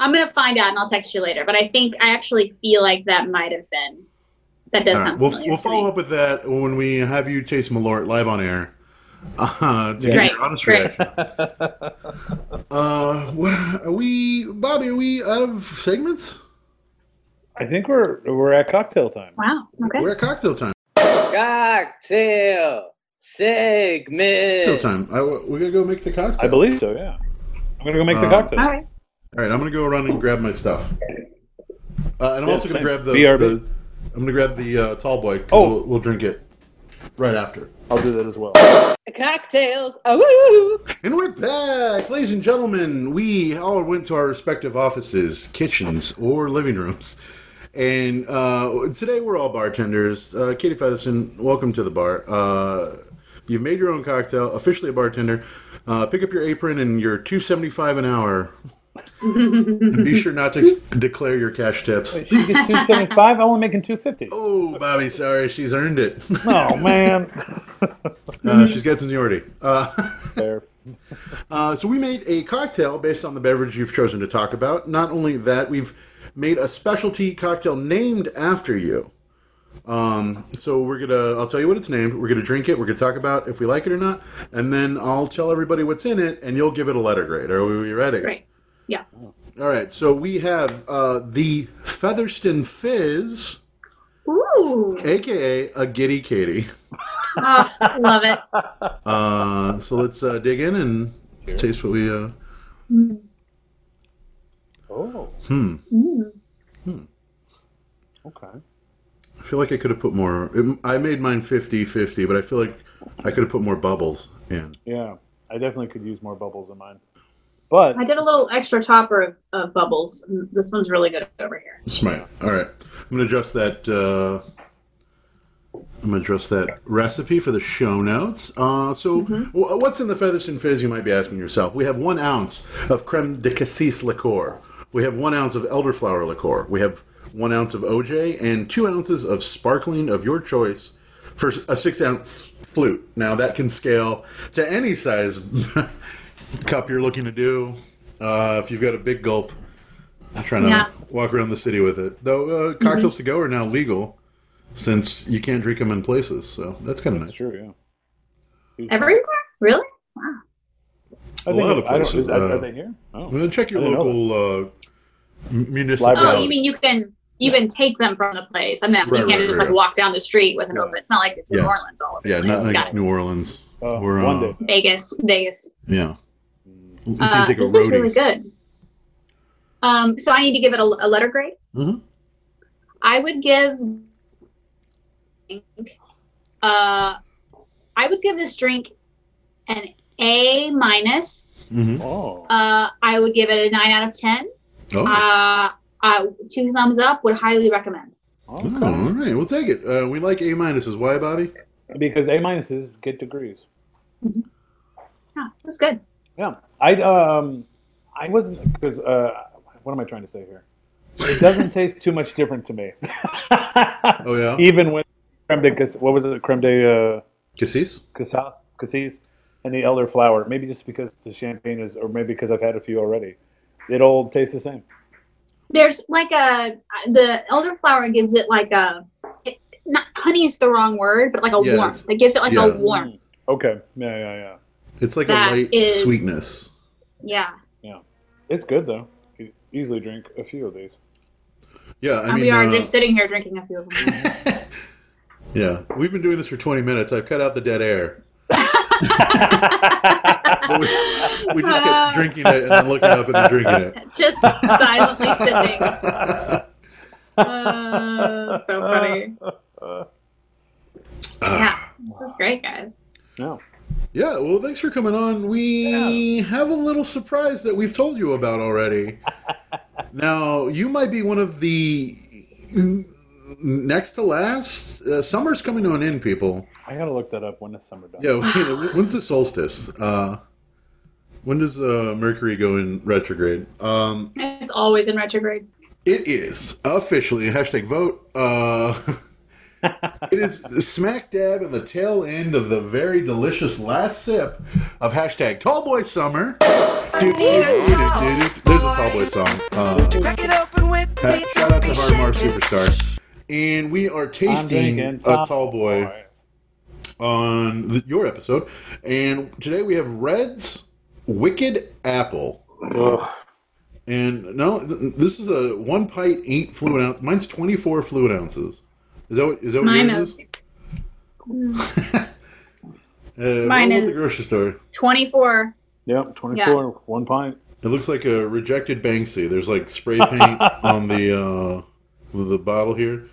I'm gonna find out and I'll text you later. But I think I actually feel like that might have been. That does All right, sound we'll we'll follow me. up with that when we have you taste Malort live on air uh, to Yeah. get Great, your honest great. reaction. Uh, what, are we, Bobby? Are we out of segments? I think we're we're at cocktail time. Wow. Okay. We're at cocktail time. Cocktail segment. Cocktail time. I, we gotta go make the cocktail. I believe so. Yeah. I'm gonna go make the Uh, cocktail. All right. All right, I'm gonna go run and grab my stuff. Uh, and I'm Yeah, also gonna same. grab the, BRB. the. I'm gonna grab the uh, tall boy Oh. we'll, we'll drink it right after. I'll do that as well. Cocktails. Oh, And we're back, ladies and gentlemen. We all went to our respective offices, kitchens, or living rooms. And uh, today we're all bartenders. Uh, Katie Featherston, welcome to the bar. Uh, you've made your own cocktail, officially a bartender. Uh, pick up your apron and your two seventy five an hour And be sure not to declare your cash tips. Wait, she gets two seventy five. I'm only making two fifty. Oh, Bobby, sorry, she's earned it. Oh man. Uh, she's got seniority. Uh, there. uh, so we made a cocktail based on the beverage you've chosen to talk about. Not only that, we've made a specialty cocktail named after you. Um, so we're gonna, I'll tell you what it's named. We're gonna drink it. We're gonna talk about if we like it or not, and then I'll tell everybody what's in it, and you'll give it a letter grade. Are we ready? Great. Yeah. All right. So we have uh, the Featherston Fizz, Ooh. aka a Giddy Katie. Oh, love it. Uh, so let's uh, dig in and taste what we. Uh, Oh. hmm. Mm. Okay. I feel like I could have put more. it- I made mine 50-50, but I feel like I could have put more bubbles in. Yeah. I definitely could use more bubbles in mine. But I did a little extra topper of, of bubbles. This one's really good over here. Smart. All right. I'm gonna adjust that. Uh, I'm gonna adjust that recipe for the show notes. Uh, so, wh- what's in the Featherston Fizz? You might be asking yourself. We have one ounce of creme de cassis liqueur. We have one ounce of elderflower liqueur. We have one ounce of OJ and two ounces of sparkling of your choice for a six ounce flute. Now that can scale to any size cup you're looking to do. Uh, if you've got a big gulp, I'm trying to Yeah. walk around the city with it. Though uh, cocktails to go are now legal since you can't drink them in places, so that's kind of nice. true. Yeah. Everywhere? Really? Wow. I A lot of I places, is uh, are they here? Oh. Check your I didn't know local uh, m- municipal. Library. Oh, you mean you can you can take them from the place? I mean, Right, you can't right, just right, like right. walk down the street with an Yeah. open. It's not like it's in Yeah. New Orleans all over Yeah, the not like New Orleans. Uh, We're, one uh, day. Vegas, Vegas. Yeah. You can Uh, take a this is really good. Um, so I need to give it a, a letter grade. Mhm. I would give. Uh, I would give this drink an A minus. Mhm. Oh. Uh, I would give it a nine out of ten. Oh. Uh, uh, two thumbs up. Would highly recommend. okay. Oh, all right, we'll take it. Uh, we like A minuses. Why, Bobby? Because A minuses get degrees. Yeah, this is good. Yeah, I um, I wasn't because uh, what am I trying to say here? It doesn't taste too much different to me. Oh yeah, Even with creme de what was it? Creme de uh, cassis. casa- cassis and the elderflower. Maybe just because the champagne is, or maybe because I've had a few already. It all tastes the same. There's like a the elderflower gives it like a it, not honey's the wrong word, but like a Yeah, warmth. it's- It gives it like yeah. a warmth. Okay. Yeah, yeah, yeah. It's like That a light is- sweetness. Yeah. Yeah. It's good though. You easily drink a few of these. Yeah, I and mean, we are uh, just sitting here drinking a few of them. yeah, we've been doing this for 20 minutes. I've cut out the dead air. We, we just kept drinking it and then looking up and then drinking it. just silently sipping. Uh, so funny. Yeah, this is great, guys. Yeah. Yeah, well, thanks for coming on. We have a little surprise that we've told you about already. now, you might be one of the next to last. Uh, summer's coming to an end, people. I gotta look that up when is summer done. Yeah, when's the solstice? Uh, when does uh, Mercury go in retrograde? Um, It's always in retrograde. it is officially hashtag vote. It is smack dab in the tail end of the very delicious last sip of hashtag Tallboy Summer. There's a Tallboy song. Uh, Crack it open with ha- shout out to Hardmar Superstar. And we are tasting a Tallboy on the, your episode. And today we have Red's Wicked Apple. Ugh. And no, th- this is a one pint, eight fluid ounce. Mine's 24 fluid ounces. Is that what, is that what Mine yours is is? Uh, Mine well, at the grocery store. 24. Yep, 24, one pint. It looks like a rejected Banksy. There's like spray paint on the uh, the bottle here.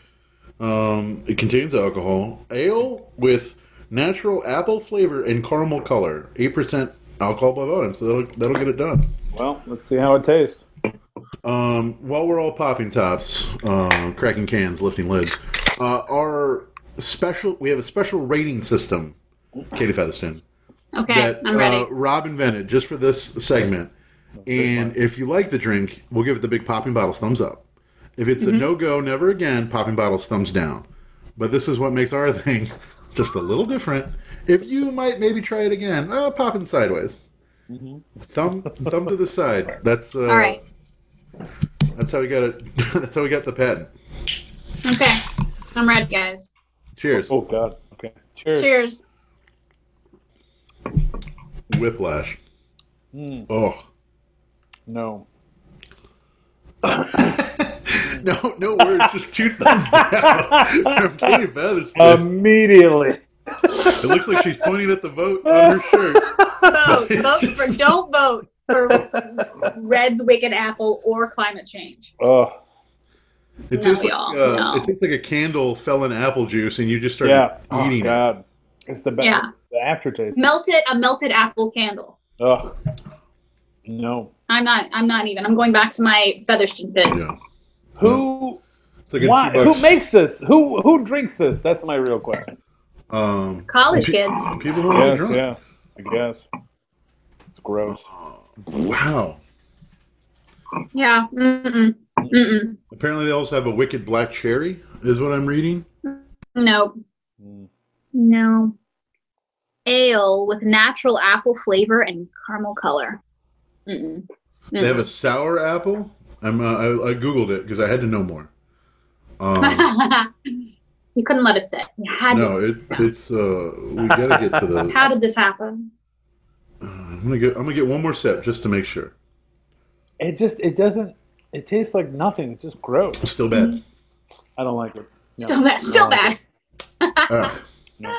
Um, it contains alcohol, ale with natural apple flavor and caramel color. Eight percent alcohol by volume, so that'll that'll get it done. Well, let's see how it tastes. Um, while we're all popping tops, uh, cracking cans, lifting lids, uh, our special we have a special rating system, Katie Featherston, Okay, that I'm ready. Uh, Rob invented just for this segment. And if you like the drink, we'll give it the big popping bottles thumbs up. If it's Mm-hmm. a no go, never again, popping bottles thumbs down. But this is what makes our thing just a little different. If you might maybe try it again, uh, popping sideways. Thumb thumb to the side. That's uh, All right. That's how we got it. That's how we got the patent. Okay. I'm ready, guys. Cheers. Oh God. Okay. Cheers. Cheers. Whiplash. Hmm. Oh No. no, no words. just two thumbs down from Katie Featherston. Immediately. it looks like she's pointing at the vote on her shirt. Vote. Vote just- for, don't vote for Red's Wicked Apple or climate change. Oh. It tastes like y'all, uh, no. it tastes like a candle fell in apple juice, and you just started Yeah. Oh eating it. God. It's the best. Yeah. The aftertaste. Melted a melted apple candle. Oh. No. I'm not. I'm not even. I'm going back to my Featherston fizz. Yeah. Who? It's like Why? Who makes this? Who? Who drinks this? That's my real question. um, College pe- kids. People who are Yes. drunk. Yeah. I guess. It's gross. Wow. Yeah. Mm-mm. Mm-mm. Apparently, they also have a wicked black cherry, is what I'm reading. Nope. Mm. No. Ale with natural apple flavor and caramel color. Mm-mm. They have a sour apple. I'm. Uh, I, I googled it because I had to know more. Um, you couldn't let it sit. You had no, to. it, it's. Uh, we gotta get to the. How did this happen? Uh, I'm gonna get. I'm gonna get one more sip just to make sure. It just. It doesn't. It tastes like nothing. It's just gross. Still bad. I don't like it. No. Still bad. Still No. bad. Ugh.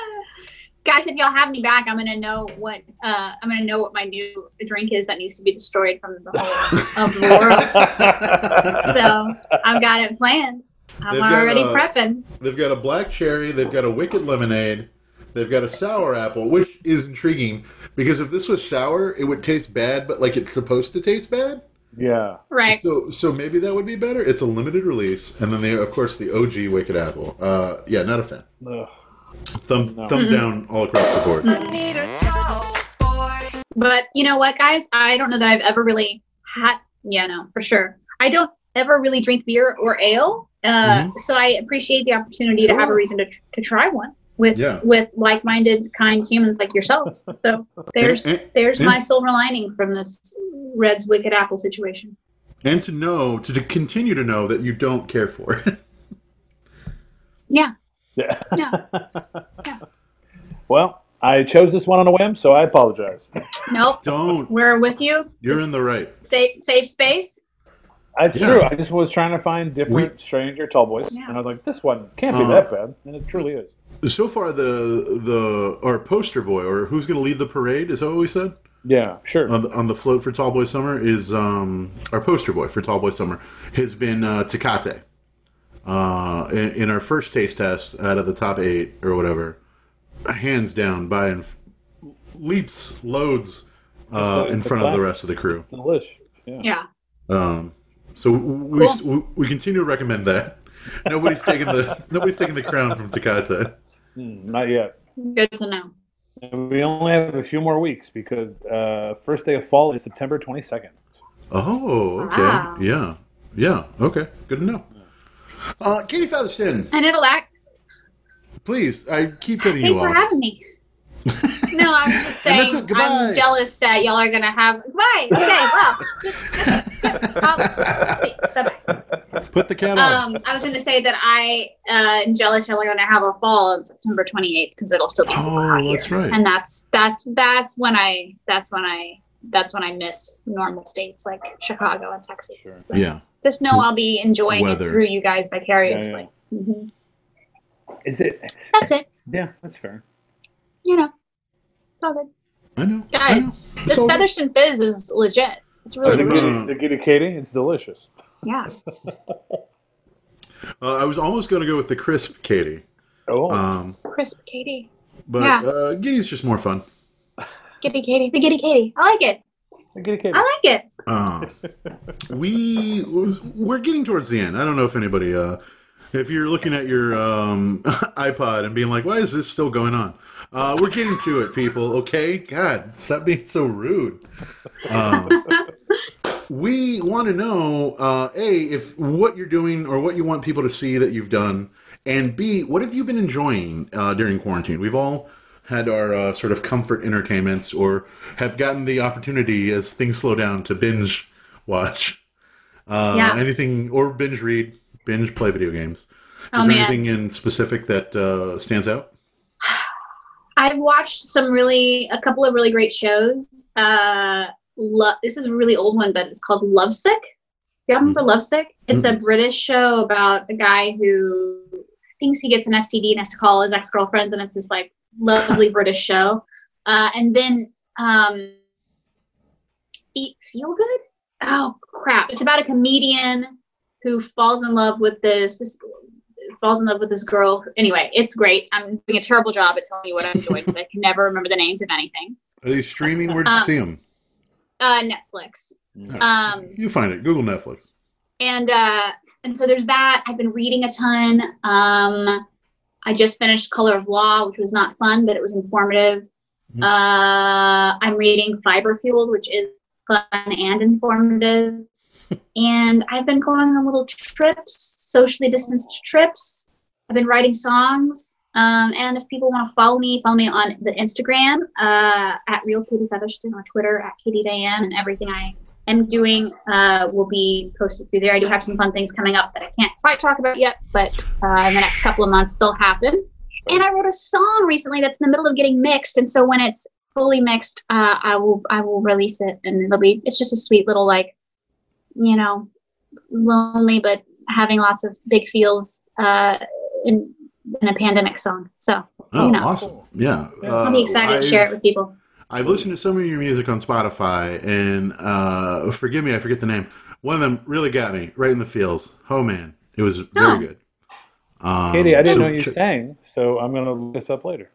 Guys, if y'all have me back, I'm gonna know what uh, I'm gonna know what my new drink is that needs to be destroyed from the whole of the world. So I've got it planned. I'm They've already uh, prepping. They've got a black cherry. They've got a wicked lemonade. They've got a sour apple, which is intriguing because if this was sour, it would taste bad, but like it's supposed to taste bad. Yeah. Right. So, so maybe that would be better. It's a limited release, and then they, of course, the OG Wicked Apple. Uh, yeah, not a fan. Ugh. Thumb, No. thumb down all across the board. But you know what, guys? I don't know that I've ever really had. Yeah, no, for sure. I don't ever really drink beer or ale, uh, Mhm. so I appreciate the opportunity to have a reason to to try one with Yeah. with like minded, kind humans like yourselves. So there's And- and- there's and- my silver lining from this Red's Wicked Apple situation. And to know, to, to continue to know that you don't care for it. Yeah, Yeah. yeah. Well, I chose this one on a whim, so I apologize. Nope. don't. We're with you. You're in the right. Safe safe space. That's Yeah. true. I just was trying to find different, stranger tall boys, Yeah. and I was like, this one can't be Uh, that bad, and it truly is. So far, the the our poster boy, or who's going to lead the parade, is that what we said Yeah, sure. on the, on the float for Tall Boy Summer? Is um our poster boy for Tall Boy Summer has been uh, Tecate. Uh, in, in our first taste test, out of the top eight or whatever, hands down by in leaps loads uh, a- in it's a front of the rest of the crew. Delish. Yeah. Yeah. Um, so we, Cool. we we continue to recommend that. Nobody's taking the nobody's taking the crown from Tecate. Hmm, not yet. Good to know. And we only have a few more weeks because uh, first day of fall is September 22nd. Oh, okay. Wow. Yeah. Yeah. Okay. Good to know. Uh, Katie Featherston, And it'll act. please. I keep cutting you Thanks for off. having me. No, I'm just saying. it. Goodbye. I'm jealous that y'all are gonna have. Bye. Okay. Well. I'll- see, bye-bye. Put the cat on. Um, I was gonna say that I uh, am jealous y'all are gonna have a fall on September 28th because it'll still be super hot oh, here. that's right. And that's that's that's when I that's when I that's when I miss normal states like Chicago and Texas. Sure. So yeah. Just know I'll be enjoying Weather. it through you guys vicariously. Mhm. Is it? That's it. Yeah, that's fair. You know, it's all good. I know. I Guys, know. This all good. Featherston Fizz is legit. It's really know. delicious. The Katie, it's delicious. Yeah. Uh, I was almost going to go with the crisp Katie, Oh, um, Crisp Katie. but Yeah. uh, Giddy's just more fun. Giddy Katie. The Giddy Katie. I like it. the Giddy Katie. I like it. Uh, we we're getting towards the end. I don't know if anybody, uh, if you're looking at your um, iPod and being like, "Why is this still going on?" Uh, we're getting to it, people. Okay, God, stop being so rude. Um, we want to know uh, a if what you're doing or what you want people to see that you've done, and b what have you been enjoying uh, during quarantine. We've all had our uh, sort of comfort entertainments, or have gotten the opportunity as things slow down to binge watch uh, Yeah. anything or binge read, binge play video games. Oh Is there man, anything in specific that uh, stands out? I've watched some really a couple of really great shows. Uh, lo- this is a really old one, but it's called Lovesick. Do you remember Lovesick? It's a British show about a guy who thinks he gets an STD and has to call his ex girlfriends, and it's this like lovely British show. Uh, and then um, Eat Feel Good. Oh crap! It's about a comedian who falls in love with this this falls in love with this girl. Anyway, it's great. I'm doing a terrible job at telling you what I'm enjoying because I can never remember the names of anything. Are they streaming? Where'd you Um, see them? Uh, Netflix. Um, You find it. Google Netflix. and uh, and so there's that. I've been reading a ton. Um, I just finished Color of Law, which was not fun, but it was informative. Mhm. Uh, I'm reading Fiber Fueled, which is fun and informative. and I've been going on little trips, socially distanced trips. I've been writing songs. Um, and if people want to follow me, follow me on the Instagram uh, at Real Katie Featherston or Twitter at Katie Diane, and everything I am doing uh, will be posted through there. I do have some fun things coming up that I can't quite talk about yet, but uh, in the next couple of months they'll happen. And I wrote a song recently that's in the middle of getting mixed, and so when it's fully mixed, uh, I will I will release it, and it'll be it's just a sweet little like, you know, lonely but having lots of big feels uh, in in a pandemic song. So Oh, you know. awesome! Yeah, I'll be excited to share it with people. I've listened to some of your music on Spotify, and uh, forgive me, I forget the name. One of them really got me right in the feels. Oh man, it was very Oh. good. Um, Katie, I didn't so know you ch- sang, so I'm gonna look this up later.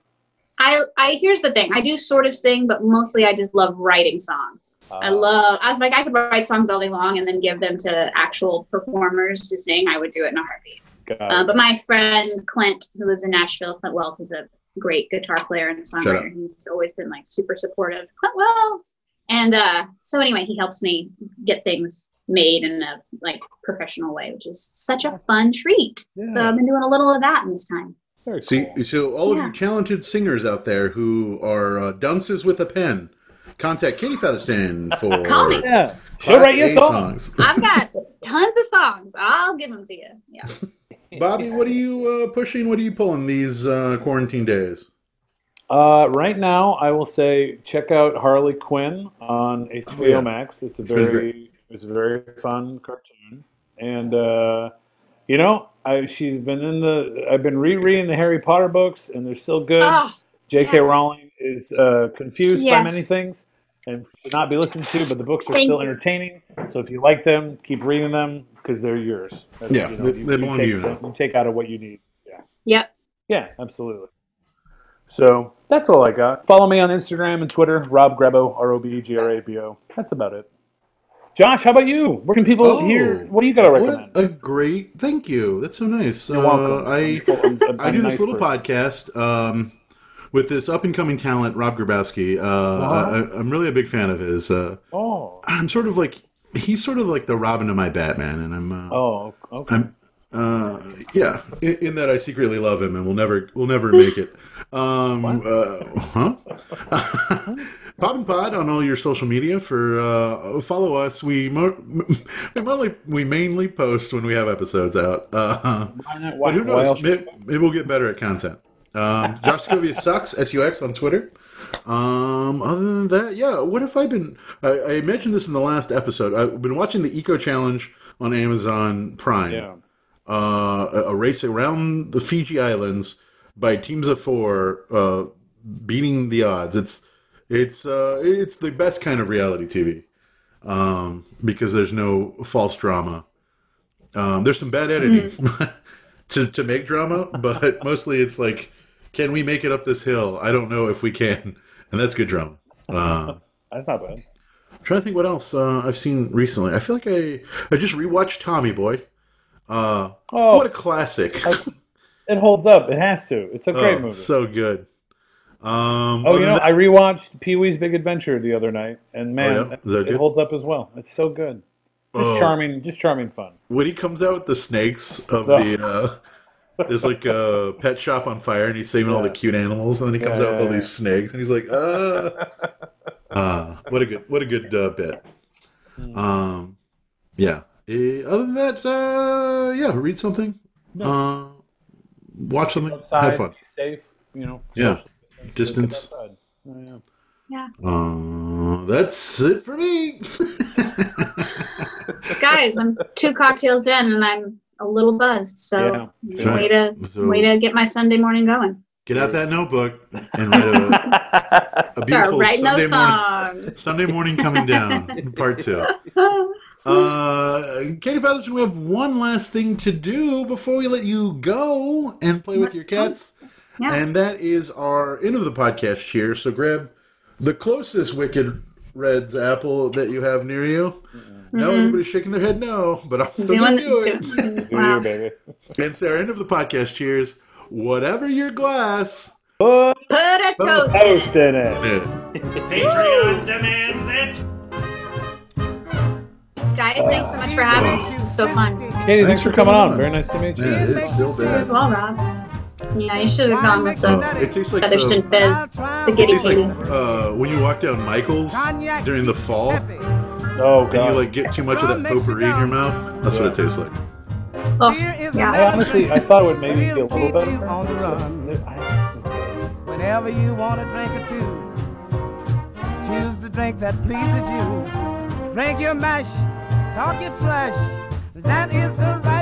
I, I here's the thing. I do sort of sing, but mostly I just love writing songs. I Ah. love I, like I could write songs all day long and then give them to actual performers to sing. I would do it in a heartbeat. Got Uh, but my friend Clint, who lives in Nashville, Clint Wells, is a great guitar player and Shut songwriter. He's always been like super supportive. Clint Wells. And uh, so anyway, he helps me get things made in a like professional way, which is such a fun treat. So I've been doing a little of that in this time. very See, cool. so all of Yeah. you talented singers out there who are uh, dunces with a pen, contact Katie Featherston for Call me. Yeah, she'll write you A a song. songs. I've got tons of songs. I'll give them to you. Yeah. Bobby, what are you uh, pushing? What are you pulling these uh, quarantine days? Uh, right now, I will say check out Harley Quinn on HBO Oh, yeah. Max. It's a It's been very it's a very fun cartoon, and uh, you know, I she's been in the. I've been rereading the Harry Potter books, and they're still good. Oh, J.K. yes. Rowling is uh, confused by many things and should not be listened to, but the books are Thank still you. entertaining. So if you like them, keep reading them because they're yours. That's, Yeah, they- they belong to take, you now. You take out of what you need. Yeah. Yep. Yeah, absolutely. So that's all I got. Follow me on Instagram and Twitter, Rob Grabo, R O B G R A B O. That's about it. Josh, how about you? Where can people Oh, hear? What do you got to What recommend? a great thank you. That's so nice. You're Uh, welcome. I I'm- I'm- I I'm do a this nice little person. podcast um, with this up and coming talent, Rob Grabowski. Uh, Uh-huh. I, I'm really a big fan of his. Uh, Oh, I'm sort of like he's sort of like the Robin to my Batman, and I'm uh, oh, okay. I'm uh, yeah. In, in that I secretly love him, and we'll never we'll never make it. Um, uh, huh? Pop and Pod on all your social media for uh, follow us. We mo- we mainly we mainly post when we have episodes out. Uh, Why not? but who knows? Maybe, maybe we'll get better at content. Um, Josh Scovia sucks. Sux on Twitter. Um, other than that, yeah. What have I been? I, I mentioned this in the last episode. I've been watching the Eco Challenge on Amazon Prime. Yeah. Uh, a, a race around the Fiji Islands by teams of four, uh, beating the odds. It's it's uh, it's the best kind of reality TV um, because there's no false drama. Um, there's some bad editing to to make drama, but mostly it's like, can we make it up this hill? I don't know if we can, and that's good drama. Uh, That's not bad. trying to think what else uh, I've seen recently. I feel like I I just rewatched Tommy Boy. Uh, Oh, what a classic! it holds up. It has to. It's a great Oh, movie. so good. Um, oh, you know, than I rewatched Pee Wee's Big Adventure the other night, and man, Oh, yeah? That it holds up as well. It's so good. Oh. charming, just charming fun. when he comes out with the snakes of Oh. the uh there's like a pet shop on fire and he's saving all the cute animals and then he comes Yeah, out with all yeah, these snakes and he's like uh uh what a good what a good uh, bit Hmm. um yeah Eh, other than that uh yeah read something uh watch something Outside, have fun be safe. You know. Yeah. distance, Distance. get. Oh, yeah. uh that's it for me Guys, I'm two cocktails in and I'm a little buzzed. So Yeah. way to So- way to get my Sunday morning going. get out that notebook and write a, a Start beautiful writing Sunday those morning. Sunday morning coming down, part two. Uh, Katie Featherston, we have one last thing to do before we let you go and play with your cats. Yeah. And that is our end of the podcast cheer. So grab the closest Wicked Red's apple that you have near you. No, everybody's shaking their head no, but I'm still going to do it. doing- Do wow. you, baby. and so our end of the podcast cheers. Whatever your glass. Put Put a toast. toast in it. Patreon demands it. Guys, thanks so much for having me. It was so fun. Katie, thanks for coming on. Very nice to meet you. Yeah, it's still You as well, Rob. Yeah, you should have gone with Uh, the it tastes like Featherston uh, Fizz, the it Giddy tastes like uh, when you walk down Michael's during the fall. Oh and you like get too much of that potpourri in your mouth. That's what it tastes like. Oh, yeah. I honestly, I thought it would maybe be a little better. on the run. Whenever you want a drink or two, choose the drink that pleases you. Drink your mash, talk your trash. That is the right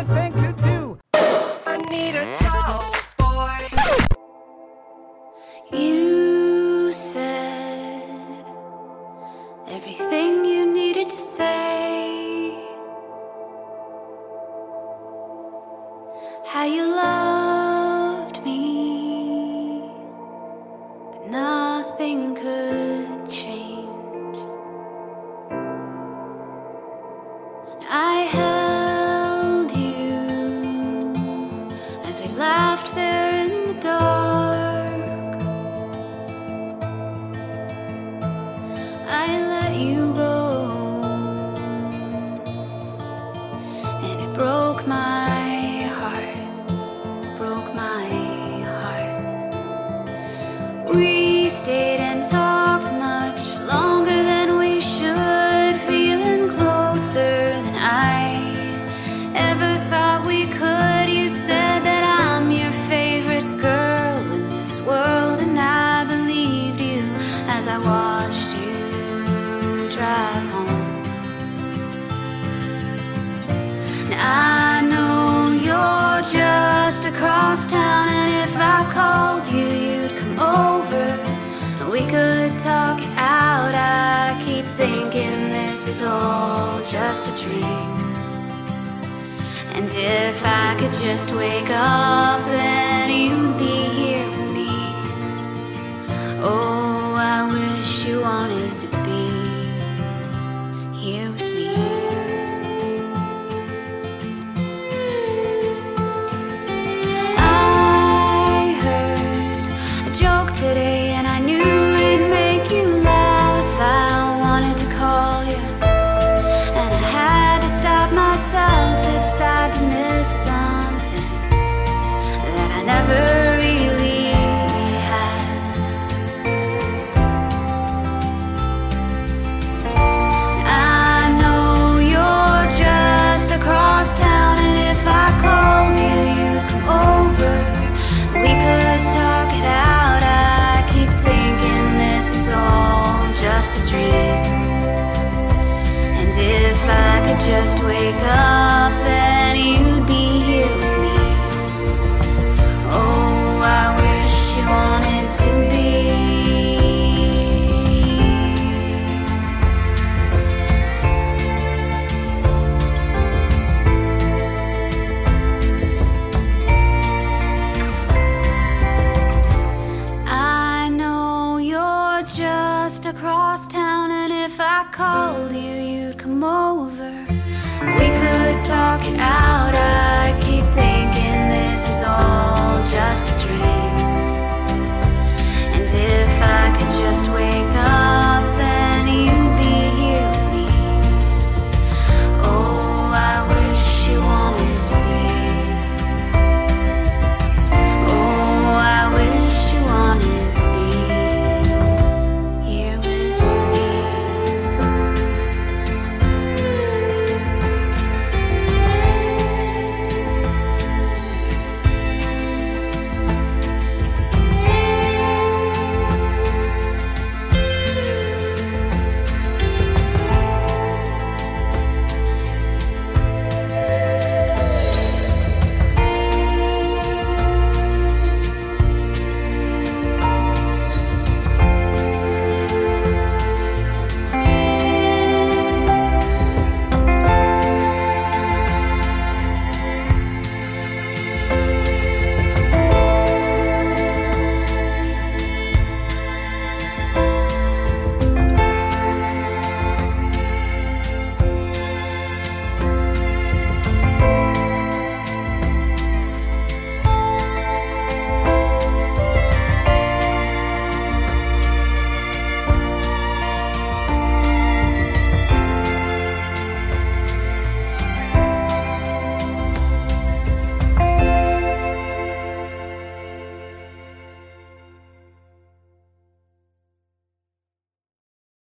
laughed to.